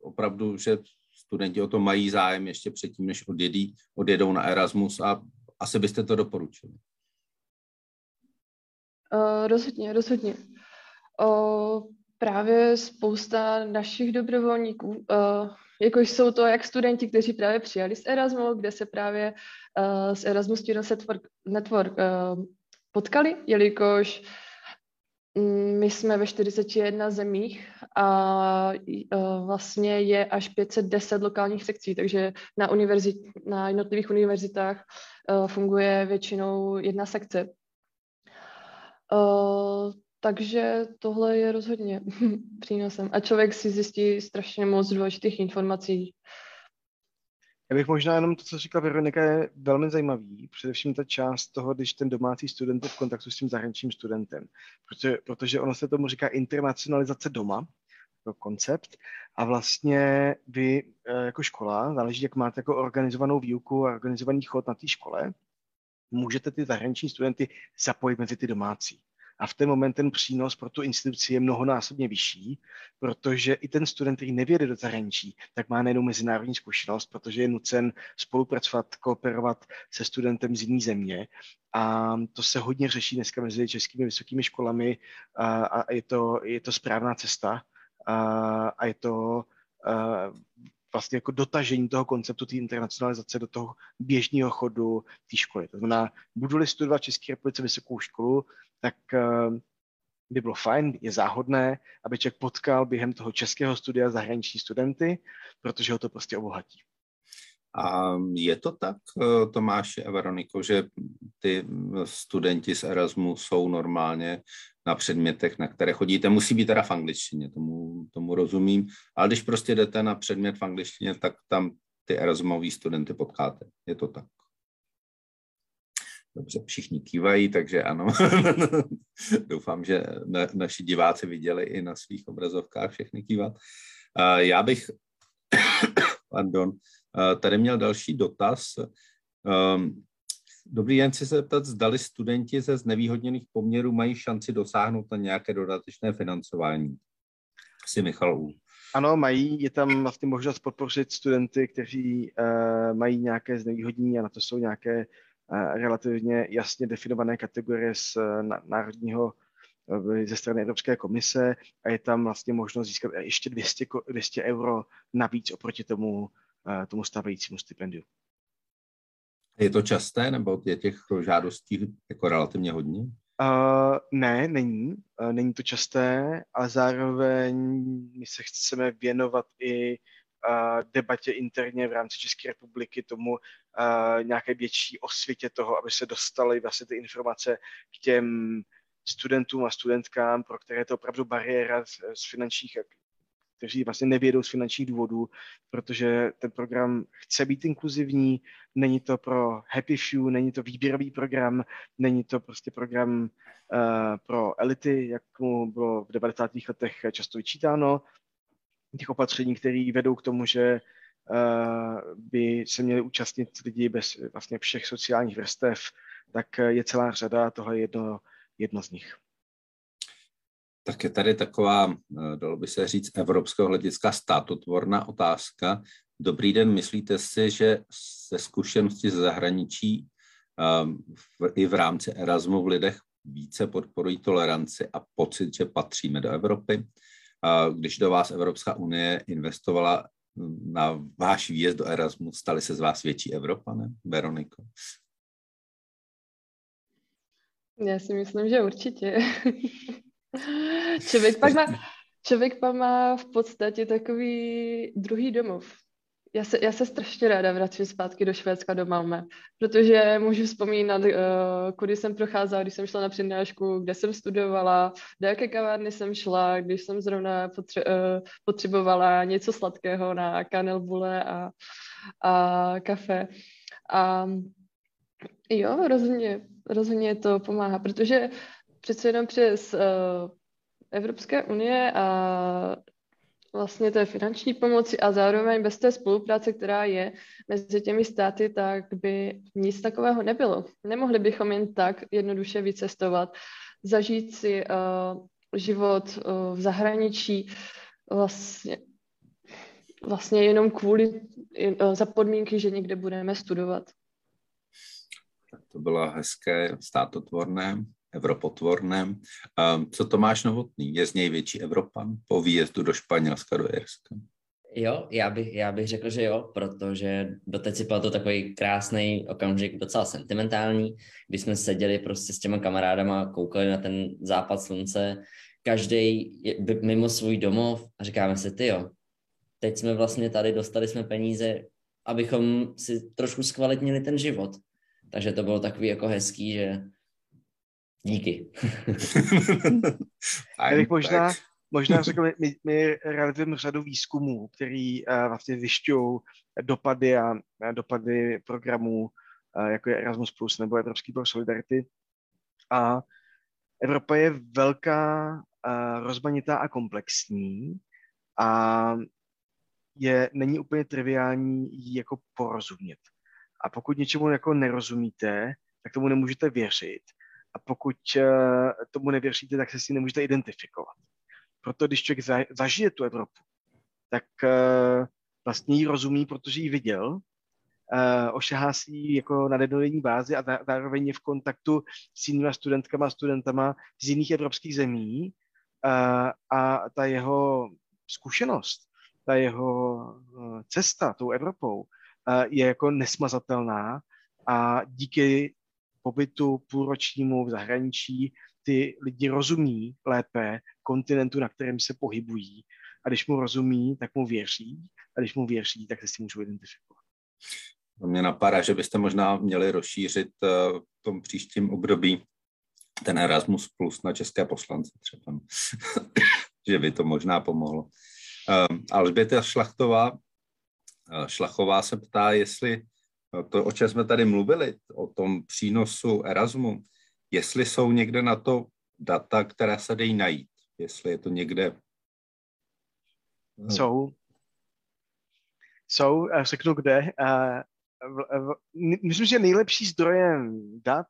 opravdu, že studenti o to mají zájem ještě předtím, než odjedí, odjedou na Erasmus a asi byste to doporučili. Uh, rozhodně, rozhodně. Uh, právě spousta našich dobrovolníků, uh, jakož jsou to jak studenti, kteří právě přijali z Erasmu, kde se právě uh, z Erasmus Students Network, Network uh, potkali, jelikož um, my jsme ve 41 zemích a vlastně je až 510 lokálních sekcí, takže na, univerzit, na jednotlivých univerzitách funguje většinou jedna sekce. Takže tohle je rozhodně [laughs] přínosem. A člověk si zjistí strašně moc důležitých informací. Já bych možná jenom to, co říkala Veronika, je velmi zajímavý. Především ta část toho, když ten domácí student je v kontaktu s tím zahraničním studentem. Protože, protože ono se tomu říká internacionalizace doma, to koncept. A vlastně vy eh, jako škola, záleží, jak máte jako organizovanou výuku a organizovaný chod na té škole, můžete ty zahraniční studenty zapojit mezi ty domácí. A v ten moment ten přínos pro tu instituci je mnohonásobně vyšší, protože i ten student, který nevěde do zahraničí, tak má nejenom mezinárodní zkušenost, protože je nucen spolupracovat, kooperovat se studentem z jiné země. A to se hodně řeší dneska mezi českými vysokými školami a, a je, to, je to správná cesta a, a je to a, vlastně jako dotažení toho konceptu té internacionalizace do toho běžného chodu té školy. To znamená, budu-li studovat v České republice vysokou školu, tak uh, by bylo fajn, je záhodné, aby člověk potkal během toho českého studia zahraniční studenty, protože ho to prostě obohatí. A je to tak, eh, Tomáš a Veroniko, že ty studenti z Erasmu jsou normálně na předmětech, na které chodíte. Musí být teda v angličtině, tomu, tomu rozumím. Ale když prostě jdete na předmět v angličtině, tak tam ty Erasmový studenty potkáte. Je to tak. Dobře, všichni kývají, takže ano. [laughs] Doufám, že na, naši diváci viděli i na svých obrazovkách všechny kývat. Já bych, [coughs] pardon, tady měl další dotaz. Um, Dobrý den, chci se zeptat, zdali studenti ze znevýhodněných poměrů mají šanci dosáhnout na nějaké dodatečné financování. Si Michal Ano, mají. Je tam vlastně možnost podpořit studenty, kteří uh, mají nějaké znevýhodnění a na to jsou nějaké relativně jasně definované kategorie z uh, národního ze strany Evropské komise a je tam vlastně možnost získat ještě 200, 200 euro navíc oproti tomu, tomu stávajícímu stipendiu. Je to časté, nebo je těch žádostí jako relativně hodně? Uh, ne, není. Uh, není to časté, ale zároveň my se chceme věnovat i debatě interně v rámci České republiky, tomu nějaké větší osvětě toho, aby se dostaly vlastně ty informace k těm studentům a studentkám, pro které je to opravdu bariéra z, z finančních kteří vlastně nevědou z finančních důvodů, protože ten program chce být inkluzivní, není to pro happy few, není to výběrový program, není to prostě program uh, pro elity, jak mu bylo v 90. letech často vyčítáno, těch opatření, které vedou k tomu, že uh, by se měli účastnit lidi bez vlastně všech sociálních vrstev, tak je celá řada, tohle je jedno, jedno z nich tak je tady taková, eh, dalo by se říct, evropského hlediska státotvorná otázka. Dobrý den, myslíte si, že ze zkušenosti ze zahraničí um, v, i v rámci Erasmu v lidech více podporují toleranci a pocit, že patříme do Evropy? Když do vás Evropská unie investovala hm, na váš výjezd do Erasmu, stali se z vás větší Evropané, Veroniko? Já si myslím, že určitě. [laughs] Člověk pak má, člověk pak má v podstatě takový druhý domov. Já se, já se strašně ráda vracím zpátky do Švédska, do Malmö, protože můžu vzpomínat, uh, kudy jsem procházela, když jsem šla na přednášku, kde jsem studovala, do jaké kavárny jsem šla, když jsem zrovna potře- uh, potřebovala něco sladkého na kanelbule a, a kafe. A jo, rozhodně, rozhodně to pomáhá, protože přece jenom přes uh, Evropské unie a vlastně té finanční pomoci a zároveň bez té spolupráce, která je mezi těmi státy, tak by nic takového nebylo. Nemohli bychom jen tak jednoduše vycestovat, zažít si uh, život uh, v zahraničí vlastně, vlastně jenom kvůli, uh, za podmínky, že někde budeme studovat. Tak to bylo hezké, státotvorné evropotvorném. Co Tomáš Novotný? Je z něj větší Evropan po výjezdu do Španělska, do Jirska? Jo, já bych, já bych řekl, že jo, protože doteď si to takový krásný okamžik, docela sentimentální, kdy jsme seděli prostě s těma kamarádama, koukali na ten západ slunce, každý mimo svůj domov a říkáme si, ty jo, teď jsme vlastně tady, dostali jsme peníze, abychom si trošku zkvalitnili ten život. Takže to bylo takový jako hezký, že Díky. [laughs] Já bych možná, možná řekl, my, my realizujeme řadu výzkumů, který uh, vlastně zjišťují dopady a, a dopady programů, uh, jako je Erasmus Plus nebo Evropský pro Solidarity. A Evropa je velká, uh, rozmanitá a komplexní a je, není úplně triviální jí jako porozumět. A pokud něčemu jako nerozumíte, tak tomu nemůžete věřit a pokud eh, tomu nevěříte, tak se s tím nemůžete identifikovat. Proto když člověk zažije tu Evropu, tak eh, vlastně ji rozumí, protože ji viděl, eh, ošahá si ji jako na denodenní bázi a zároveň je v kontaktu s jinými studentkama a studentama z jiných evropských zemí a ta jeho zkušenost, ta jeho cesta tou Evropou je jako nesmazatelná a díky pobytu půlročnímu v zahraničí ty lidi rozumí lépe kontinentu, na kterém se pohybují. A když mu rozumí, tak mu věří. A když mu věří, tak se s tím můžou identifikovat. Mě napadá, že byste možná měli rozšířit eh, v tom příštím období ten Erasmus Plus na české poslance třeba. [coughs] že by to možná pomohlo. Eh, Alžběta Šlachtová, eh, Šlachová se ptá, jestli No, to, o čem jsme tady mluvili, o tom přínosu Erasmu, jestli jsou někde na to data, která se dají najít, jestli je to někde... No. Jsou. Jsou, řeknu kde. Myslím, že nejlepší zdrojem dat,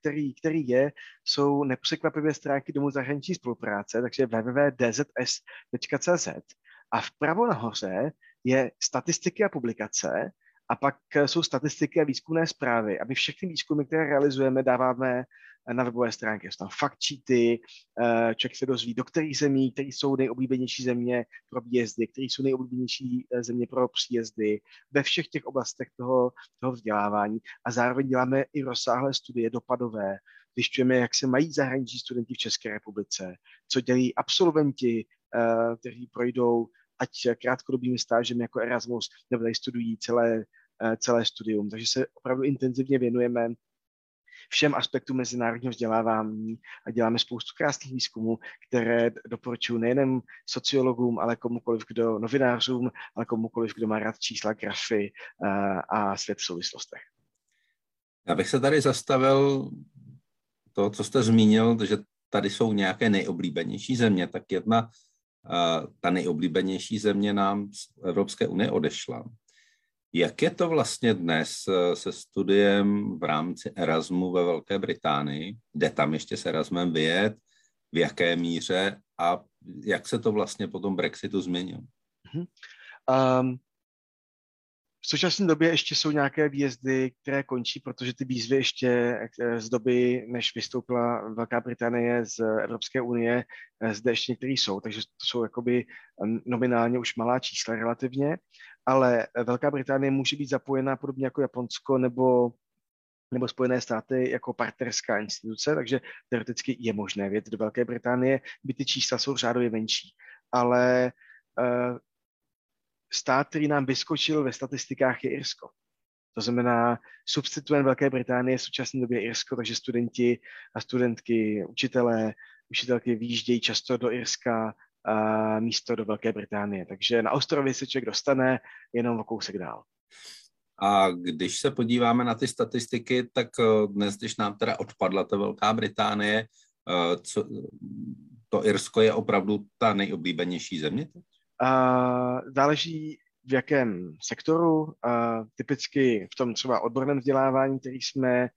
který, který je, jsou nepřekvapivé stránky Domu zahraniční spolupráce, takže www.dzs.cz a vpravo nahoře je statistiky a publikace a pak eh, jsou statistiky a výzkumné zprávy. A my všechny výzkumy, které realizujeme, dáváme eh, na webové stránky. Jsou tam fakt sheety, eh, člověk se dozví, do kterých zemí, které jsou nejoblíbenější země pro výjezdy, které jsou nejoblíbenější země pro příjezdy, ve všech těch oblastech toho, toho vzdělávání. A zároveň děláme i rozsáhlé studie dopadové, zjišťujeme, jak se mají zahraniční studenti v České republice, co dělají absolventi, kteří projdou ať krátkodobými stážemi jako Erasmus, nebo tady studují celé, eh, celé studium. Takže se opravdu intenzivně věnujeme všem aspektům mezinárodního vzdělávání a děláme spoustu krásných výzkumů, které doporučuji nejen sociologům, ale komukoliv, kdo novinářům, ale komukoliv, kdo má rád čísla, grafy eh, a svět v souvislostech. Já bych se tady zastavil to, co jste zmínil, že tady jsou nějaké nejoblíbenější země, tak jedna, ta nejoblíbenější země nám z Evropské unie odešla. Jak je to vlastně dnes eh, se studiem v rámci Erasmu ve Velké Británii? Jde tam ještě s Erasmem vyjet? V jaké míře? A jak se to vlastně po tom Brexitu změnilo? Um, v současné době ještě jsou nějaké výjezdy, které končí, protože ty výzvy ještě eh, z doby, než vystoupila Velká Británie z Evropské unie, eh, zde ještě některé jsou, takže to jsou jakoby nominálně už malá čísla relativně, ale Velká Británie může být zapojená podobně jako Japonsko nebo nebo Spojené státy jako partnerská instituce, takže teoreticky je možné vědět do Velké Británie, by ty čísla jsou řádově menší. Ale stát, který nám vyskočil ve statistikách, je Irsko. To znamená, substituent Velké Británie je v současné době Irsko, takže studenti a studentky, učitelé, učitelky výjíždějí často do Irska a místo do Velké Británie. Takže na ostrově se člověk dostane jenom o kousek dál. A když se podíváme na ty statistiky, tak eh, dnes, když nám teda odpadla ta Velká Británie, eh, co, to Irsko je opravdu ta nejoblíbenější země? A záleží v jakém sektoru, typicky v tom třeba odborném vzdělávání, který jsme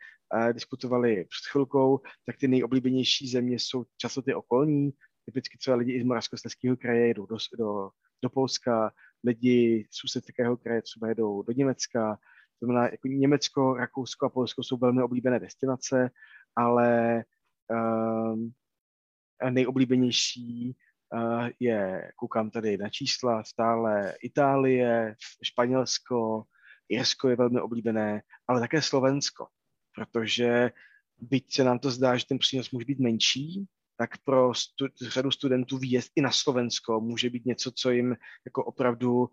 diskutovali před chvilkou, tak ty nejoblíbenější země jsou často ty okolní, typicky třeba lidi i z Moravskoslezského kraje jedou do, do, do Polska, lidi z Ústeckého kraje třeba jedou do Německa, to znamená, jako Německo, Rakousko a Polsko jsou velmi oblíbené destinace, ale um, nejoblíbenější je, koukám tady na čísla, stále Itálie, Španělsko, Irsko je velmi oblíbené, ale také Slovensko, protože byť se nám to zdá, že ten přínos může být menší, tak pro stu, řadu studentů výjezd i na Slovensko může být něco, co jim jako opravdu uh,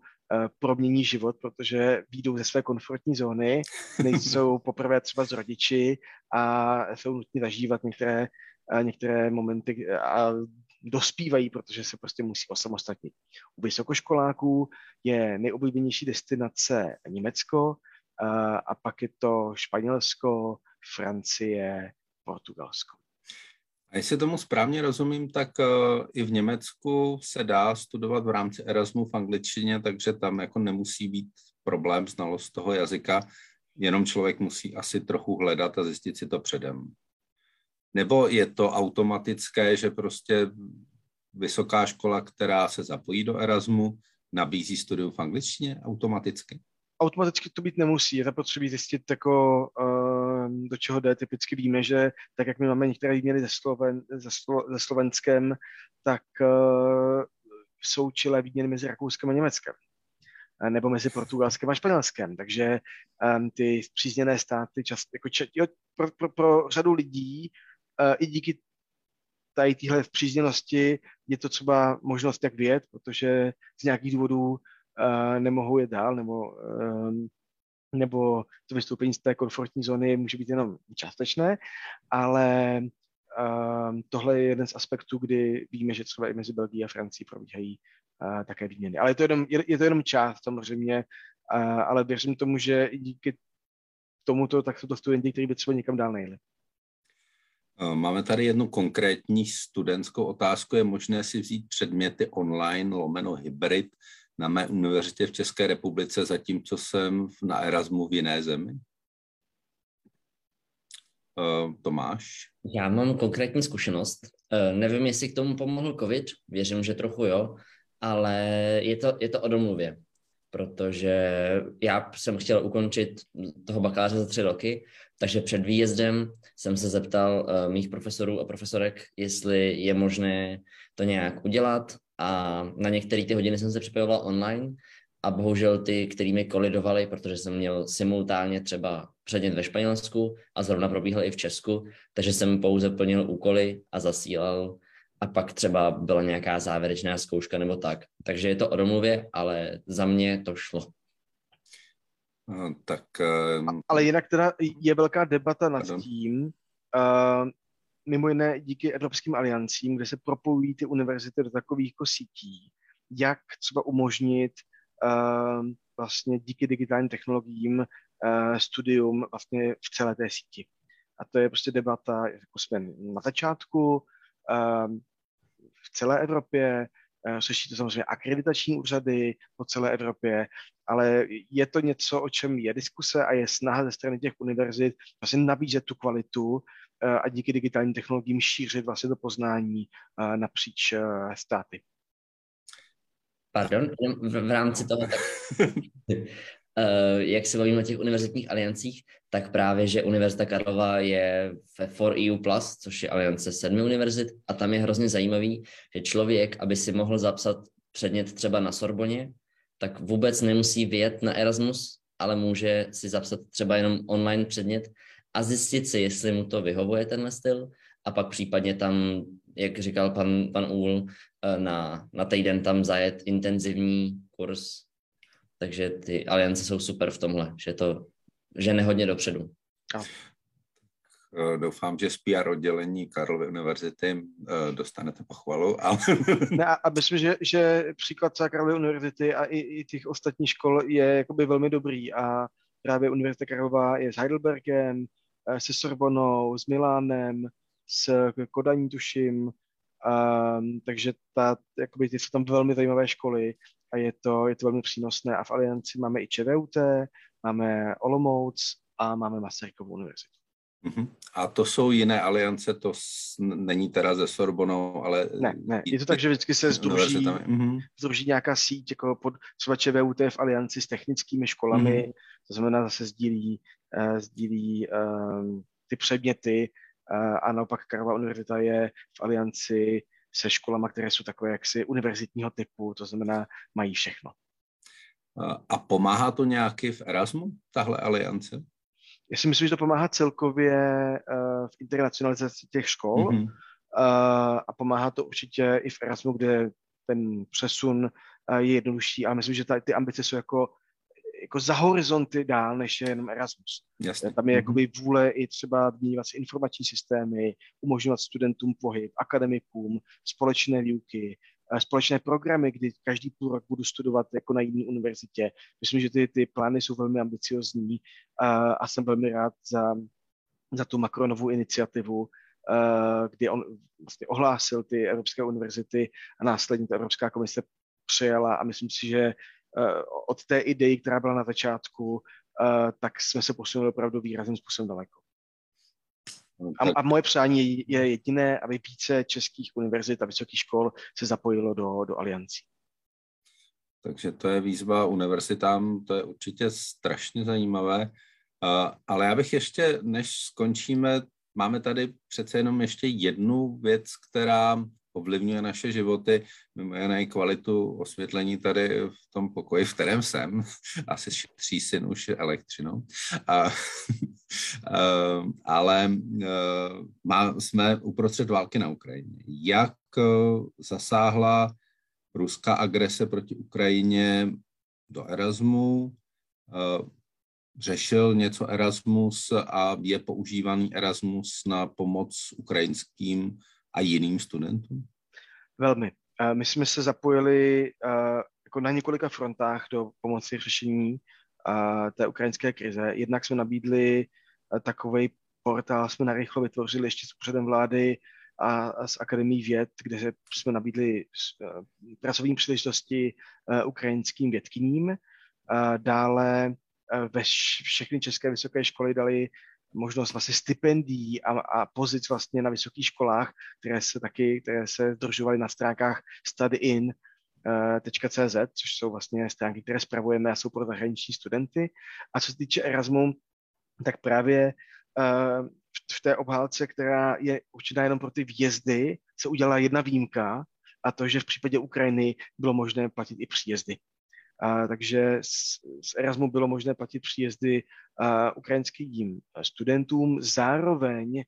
promění život, protože výjdou ze své komfortní zóny, nejsou [laughs] poprvé třeba s rodiči a jsou nutně zažívat některé, uh, některé momenty a dospívají, protože se prostě musí osamostatnit. U vysokoškoláků je nejoblíbenější destinace Německo, a, pak je to Španělsko, Francie, Portugalsko. A jestli tomu správně rozumím, tak uh, i v Německu se dá studovat v rámci Erasmu v angličtině, takže tam jako nemusí být problém znalost toho jazyka, jenom člověk musí asi trochu hledat a zjistit si to předem. Nebo je to automatické, že prostě vysoká škola, která se zapojí do Erasmu, nabízí studium v angličtině automaticky? Automaticky to být nemusí. Je zapotřebí zjistit, jako, uh, do čeho jde. Typicky víme, že tak, jak my máme některé výměny se, Sloven, se, Slo, se Slovenskem, tak uh, jsou čilé výměny mezi Rakouskem a Německem nebo mezi Portugalskem a Španělskem. Takže um, ty zpřízněné státy často, jako, jo, pro, pro, pro řadu lidí i díky tady téhle přízněnosti je to třeba možnost, jak vyjet, protože z nějakých důvodů uh, nemohou jet dál, nebo, um, nebo to vystoupení z té komfortní zóny může být jenom částečné, ale tohle je jeden z aspektů, kdy víme, že třeba i mezi Belgií a Francií probíhají také výměny. Ale je to jenom, je, je to jenom část samozřejmě, ale věřím tomu, že díky tomuto, tak jsou to studenti, kteří by třeba někam dál nejeli. Eh, máme tady jednu konkrétní studentskou otázku. Je možné si vzít předměty online, lomeno hybrid, na mé univerzitě v České republice, zatímco jsem na Erasmu v jiné zemi? Uh, Tomáš? Já mám konkrétní zkušenost. Uh, nevím, jestli k tomu pomohl COVID, věřím, že trochu jo, ale je to, je to o domluvě protože já jsem chtěl ukončit toho bakaláře za tři roky, takže před výjezdem jsem se zeptal uh, mých profesorů a profesorek, jestli je možné to nějak udělat a na některé ty hodiny jsem se připojoval online a bohužel ty, který mi kolidovali, protože jsem měl simultánně třeba předmět ve Španělsku a zrovna probíhal i v Česku, takže jsem pouze plnil úkoly a zasílal a pak třeba byla nějaká závěrečná zkouška nebo tak. Takže je to o domluvě, ale za mě to šlo. Tak, uh, Ale jinak teda je velká debata nad pardon. tím, uh, mimo jiné díky evropským aliancím, kde se propojují ty univerzity do takových jako sítí, jak třeba umožnit uh, vlastně díky digitálním technologiím uh, studium vlastně v celé té síti. A to je prostě debata, jako jsme na začátku, uh, v celé Evropě, řeší to samozřejmě akreditační úřady po celé Evropě, ale je to něco, o čem je diskuse a je snaha ze strany těch univerzit vlastně nabízet tu kvalitu uh, a díky digitálním technologiím šířit vlastně to poznání uh, napříč státy. Pardon, v, v rámci toho, tak, [laughs] jak se bavíme o těch univerzitních aliancích, tak právě, že Univerzita Karlova je ve 4EU+, což je aliance sedmi univerzit a tam je hrozně zajímavý, že člověk, aby si mohl zapsat předmět třeba na Sorboně, tak vůbec nemusí vyjet na Erasmus, ale může si zapsat třeba jenom online předmět a zjistit si, jestli mu to vyhovuje tenhle styl a pak případně tam, jak říkal pan, pan Úl, eh, na, na týden tam zajet intenzivní kurz. Takže ty aliance jsou super v tomhle, že to žene hodně dopředu. A. Eh, doufám, že z PR oddělení Karlovy univerzity eh, dostanete pochvalu. Ale... [laughs] Ne, a myslím, že, že příklad třeba Karlovy univerzity a i, i těch ostatních škol je jakoby velmi dobrý a právě Univerzita Karlova je s Heidelbergem, se Sorbonou, s Milánem, s Kodaní tuším, um, takže ta, jakoby, ty jsou tam velmi zajímavé školy a je to, je to velmi přínosné. A v Alianci máme i ČVUT, máme Olomouc a máme Masarykovu univerzitu. Uh-huh. A to jsou jiné aliance, to s, není teda ze Sorbonou, ale... Ne, ne, je to tak, že vždycky se združí, uh-huh. združí nějaká síť, jako pod, třeba ČVUT v alianci s technickými školami, uh-huh. to znamená zase sdílí, uh, sdílí um, ty předměty a naopak Karlova univerzita je v alianci se školama, které jsou takové jaksi univerzitního typu, to znamená, mají všechno. A pomáhá to nějaký v Erasmu, tahle aliance? Já si myslím, že to pomáhá celkově uh, v internacionalizaci těch škol mm-hmm. a pomáhá to určitě i v Erasmu, kde ten přesun uh, je jednodušší, ale myslím, že ta, ty ambice jsou jako jako za horizonty dál, než je jenom Erasmus. Jasně. Tam je mhm. jakoby vůle i třeba vyměňovat si informační systémy, umožňovat studentům pohyb, akademikům, společné výuky, eh, společné programy, kdy každý půl rok budu studovat jako na jiné univerzitě. Myslím, že ty, ty plány jsou velmi ambiciozní a, a jsem velmi rád za, za tu Macronovu iniciativu, eh, kdy on vlastně ohlásil ty Evropské univerzity a následně ta Evropská komise přijala a myslím si, že Eh, od té idei, která byla na začátku, eh, tak jsme se posunuli opravdu výrazným způsobem daleko. A, a moje přání je jediné, aby více českých univerzit a vysokých škol se zapojilo do, do aliancí. Takže to je výzva univerzitám, to je určitě strašně zajímavé. Uh, ale já bych ještě, než skončíme, máme tady přece jenom ještě jednu věc, která ovlivňuje naše životy, mimo jiné kvalitu osvětlení tady v tom pokoji, v kterém jsem, [laughs] asi šetří syn už elektřinou. A, a, [laughs] ale má, jsme uprostřed války na Ukrajině. Jak zasáhla ruská agrese proti Ukrajině do Erasmu? Řešil něco Erasmus a je používaný Erasmus na pomoc ukrajinským a jiným studentům? Velmi. My jsme se zapojili jako na několika frontách do pomoci řešení té ukrajinské krize. Jednak jsme nabídli takový portál, jsme narychlo vytvořili ještě s úřadem vlády a, s Akademií věd, kde jsme nabídli pracovní příležitosti ukrajinským vědkyním. Dále ve všechny české vysoké školy dali možnost vlastně stipendií a, a pozic vlastně na vysokých školách, které se taky, které se združovaly na stránkách studyin.cz, uh, což jsou vlastně stránky, které spravujeme a jsou pro zahraniční studenty. A co se týče Erasmu, tak právě uh, v té obhálce, která je určitá jenom pro ty vjezdy, se udělala jedna výjimka, a to, že v případě Ukrajiny bylo možné platit i příjezdy. A, takže z, z Erasmu bylo možné platit příjezdy a, ukrajinským studentům. Zároveň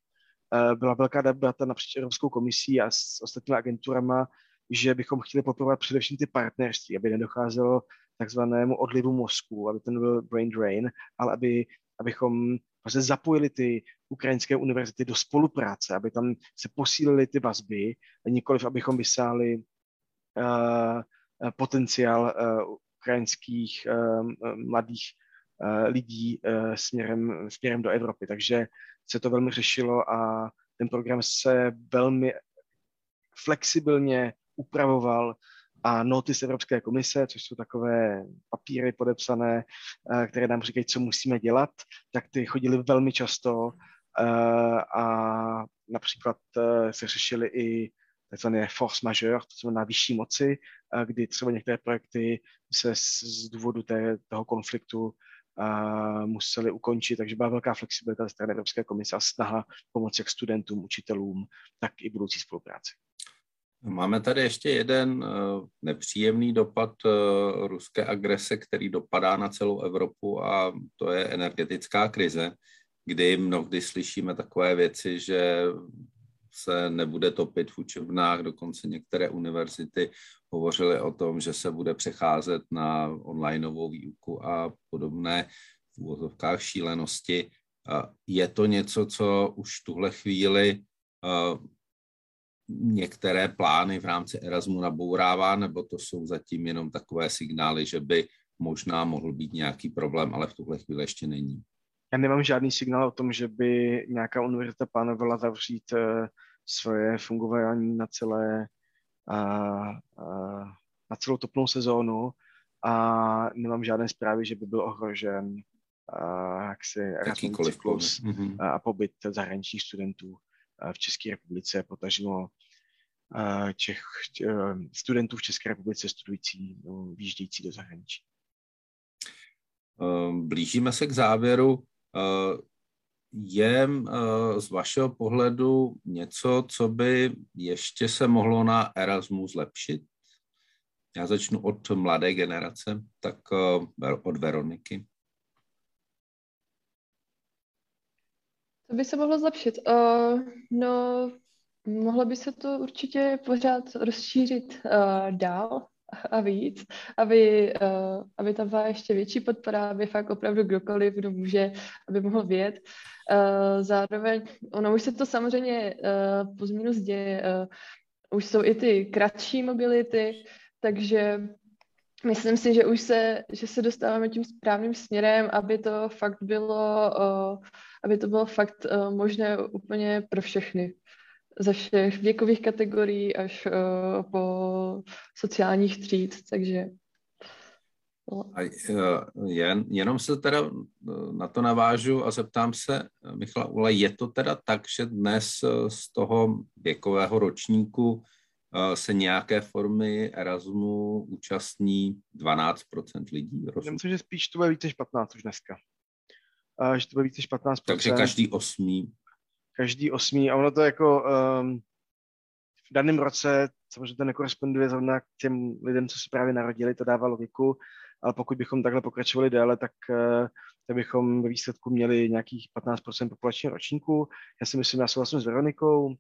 a, byla velká debata napříč Evropskou komisí a s ostatními agenturama, že bychom chtěli podporovat především ty partnerství, aby nedocházelo takzvanému odlivu mozku, aby ten byl brain drain, ale aby, abychom vlastně zapojili ty ukrajinské univerzity do spolupráce, aby tam se posílily ty vazby, nikoliv abychom vysáli uh, potenciál uh, ukrajinských uh, mladých uh, lidí uh, směrem, směrem do Evropy. Takže se to velmi řešilo a ten program se velmi flexibilně upravoval a noty Evropské komise, což jsou takové papíry podepsané, eh, které nám říkají, co musíme dělat, tak ty chodili velmi často eh, a například eh, se řešily i takzvané force majeure, to znamená vyšší moci, kdy třeba některé projekty se z důvodu té, toho konfliktu museli ukončit, takže byla velká flexibilita ze strany Evropské komise a snaha pomoci jak studentům, učitelům, tak i budoucí spolupráci. Máme tady ještě jeden uh, nepříjemný dopad uh, ruské agrese, který dopadá na celou Evropu a to je energetická krize, kdy mnohdy slyšíme takové věci, že se nebude topit v učebnách, dokonce některé univerzity hovořily o tom, že se bude přecházet na onlineovou výuku a podobné v úvozovkách šílenosti. Je to něco, co už v tuhle chvíli některé plány v rámci Erasmu nabourává, nebo to jsou zatím jenom takové signály, že by možná mohl být nějaký problém, ale v tuhle chvíli ještě není. Já nemám žádný signál o tom, že by nějaká univerzita plánovala zavřít uh, svoje fungování na celé uh, uh, na celou topnou sezónu a nemám žádné zprávy, že by byl ohrožen uh, jaksi Erasmus cyklus mm-hmm. a pobyt zahraničních studentů v České republice, potažmo těch studentů v České republice studující, no, výjíždějící do zahraničí. Ehm, blížíme se k závěru. Ehm, je ehm, z vašeho pohledu něco, co by ještě se mohlo na Erasmu zlepšit? Já začnu od mladé generace, tak od Veroniky. Co by se mohlo zlepšit? Uh, no, mohlo by se to určitě pořád rozšířit uh, dál a víc, aby, uh, aby tam byla ještě větší podpora, aby fakt opravdu kdokoliv, kdo může, aby mohl vědět. Uh, zároveň, ono už se to samozřejmě uh, po změnu děje, uh, už jsou i ty kratší mobility, takže myslím si, že už se, že se dostáváme tím správným směrem, aby to fakt bylo, uh, aby to bylo fakt uh, možné úplně pro všechny ze všech věkových kategorií až uh, po sociálních tříd, takže no. a jen, jenom se teda na to navážu a zeptám se, Michala Ule, je to teda tak, že dnes z toho věkového ročníku se nějaké formy Erasmu účastní 12% lidí? Já myslím, že spíš to bude více než 15 už dneska. A, že to bude více než 15%. Takže každý osmý. Každý osmý. A ono to jako um, v daném roce, samozřejmě to nekoresponduje zrovna k těm lidem, co se právě narodili, to dává logiku, ale pokud bychom takhle pokračovali déle, tak, uh, tak bychom ve výsledku měli nějakých 15% populačního ročníku. Já si myslím, já souhlasím s Veronikou,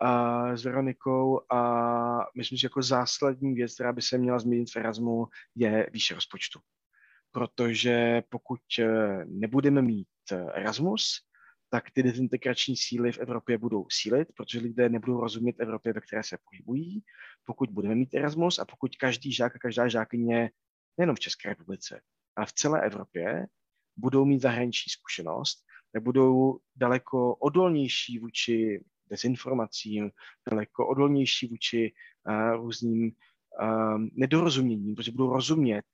a s Veronikou a myslím, že jako zásadní věc, která by se měla změnit v Erasmu, je výše rozpočtu. Protože pokud eh, nebudeme mít eh, Erasmus, tak ty dezintegrační síly v Evropě budou sílit, protože lidé nebudou rozumět Evropě, ve které se pohybují. Pokud budeme mít Erasmus a pokud každý žák a každá žákyně, nejenom v České republice, ale v celé Evropě, budou mít zahraniční zkušenost, tak budou daleko odolnější vůči dezinformacím, daleko odolnější vůči uh, různým uh, nedorozuměním, protože budou rozumět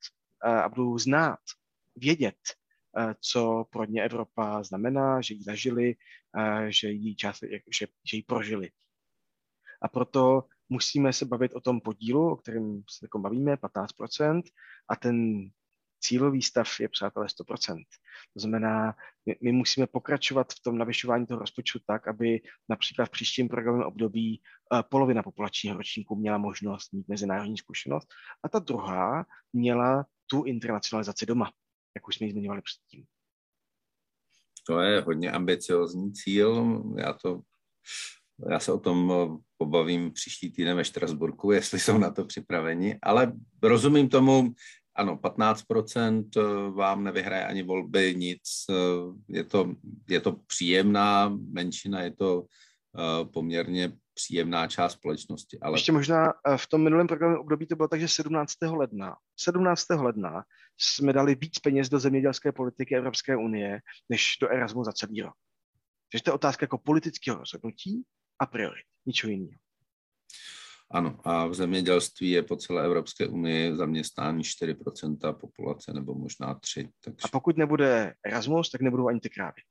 uh, a budou znát, vědět, co pro ně Evropa znamená, že ji zažili, uh, že ji, čas, že, že ji prožili. A proto musíme se bavit o tom podílu, o kterém se jako bavíme, 15%, a ten cílový stav je, přátelé, 100%. To znamená, my, my musíme pokračovat v tom navyšování toho rozpočtu tak, aby například v příštím programovém období uh, polovina populačního ročníku měla možnost mít mezinárodní zkušenost a ta druhá měla tu internacionalizaci doma, jak už jsme ji zmiňovali předtím. To je hodně ambiciozní cíl. Já to já se o tom pobavím příští týden ve Štrasburku, jestli jsou na to připraveni, ale rozumím tomu, ano, 15% eh, vám nevyhraje ani volby, nic. Eh, je to, je to příjemná menšina, je to eh, poměrně příjemná část společnosti. Ale... Ještě možná v tom minulém programu období to bylo tak, že 17. ledna, 17. ledna jsme dali víc peněz do zemědělské politiky Evropské unie, než do Erasmu za celý rok. Takže to je otázka jako politického rozhodnutí a priorit, ničeho jiného. Ano, a v zemědělství je po celé Evropské unii zaměstnání 4% populace, nebo možná 3%. Takže... A pokud nebude Erasmus, tak nebudou ani ty krávy.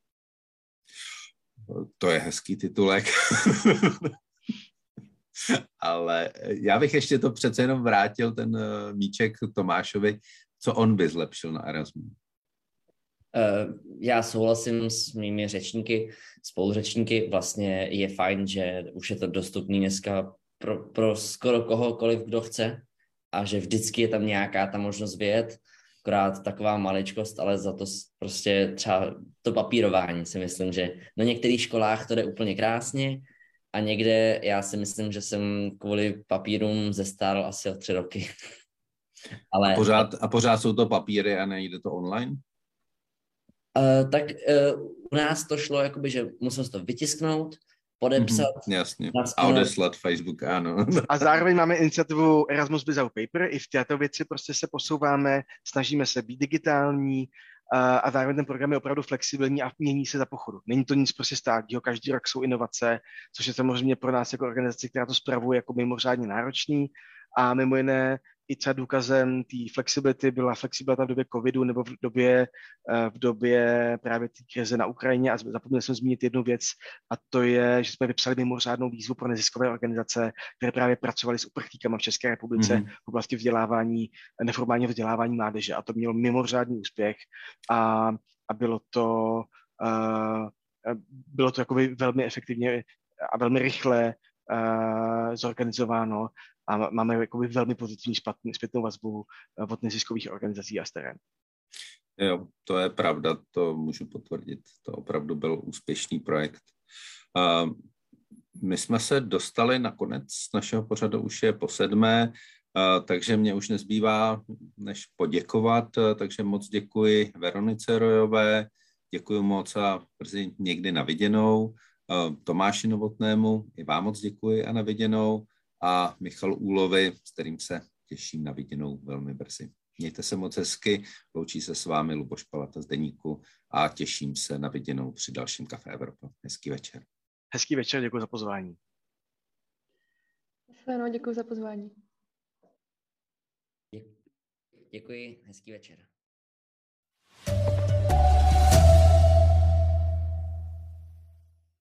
To je hezký titulek. [laughs] [laughs] Ale já bych ještě to přece jenom vrátil, ten eh, míček Tomášovi, co on by zlepšil na Erasmu. Eh, já souhlasím s mými řečníky, spoluřečníky. Vlastně je fajn, že už je to dostupný dneska pro, pro skoro kohokoliv, kdo chce a že vždycky je tam nějaká ta možnost vědět, akorát taková maličkost, ale za to prostě třeba to papírování si myslím, že na některých školách to jde úplně krásně a někde já si myslím, že jsem kvůli papírům zestárl asi o tři roky. [laughs] ale, a, pořád, a pořád jsou to papíry a nejde to online? Uh, tak uh, u nás to šlo, jakoby, že musel to vytisknout, podepsat. Mm-hmm, jasně. A odeslat Facebook, ano. A zároveň máme iniciativu Erasmus Without Paper. I v této věci prostě se posouváme, snažíme se být digitální a, a zároveň ten program je opravdu flexibilní a mění se za pochodu. Není to nic prostě státního, každý rok jsou inovace, což je samozřejmě pro nás jako organizaci, která to spravuje, jako mimořádně náročný. A mimo jiné i třeba důkazem té flexibility byla flexibilita v době covidu nebo v době, eh, v době právě té krize na Ukrajině a zapomněl jsem zmínit jednu věc a to je, že jsme vypsali mimořádnou výzvu pro neziskové organizace, které právě pracovaly s uprchlíkama v České republice mm-hmm. v oblasti vzdělávání, neformálního vzdělávání mládeže a to mělo mimořádný úspěch a, a bylo to uh, bylo to jakoby velmi efektivně a velmi rychle uh, zorganizováno a máme jakoby velmi pozitivní zpětnou vazbu eh, od neziskových organizací a z terénu. Jo, to je pravda, to můžu potvrdit. To opravdu byl úspěšný projekt. Uh, my jsme se dostali na konec našeho pořadu, už je po sedmé, takže mě už nezbývá, než poděkovat. Uh, takže moc děkuji Veronice Rojové, děkuji moc a brzy někdy na viděnou. Tomáši Novotnému, i vám moc děkuji a na viděnou a Michal Úlovi, s kterým se těším na viděnou velmi brzy. Mějte se moc hezky, loučí se s vámi Luboš Palata z Deníku a těším se na viděnou při dalším Café Evropa. Hezký večer. Hezký večer, děkuji za pozvání. děkuji za pozvání. Děkuji, hezký večer.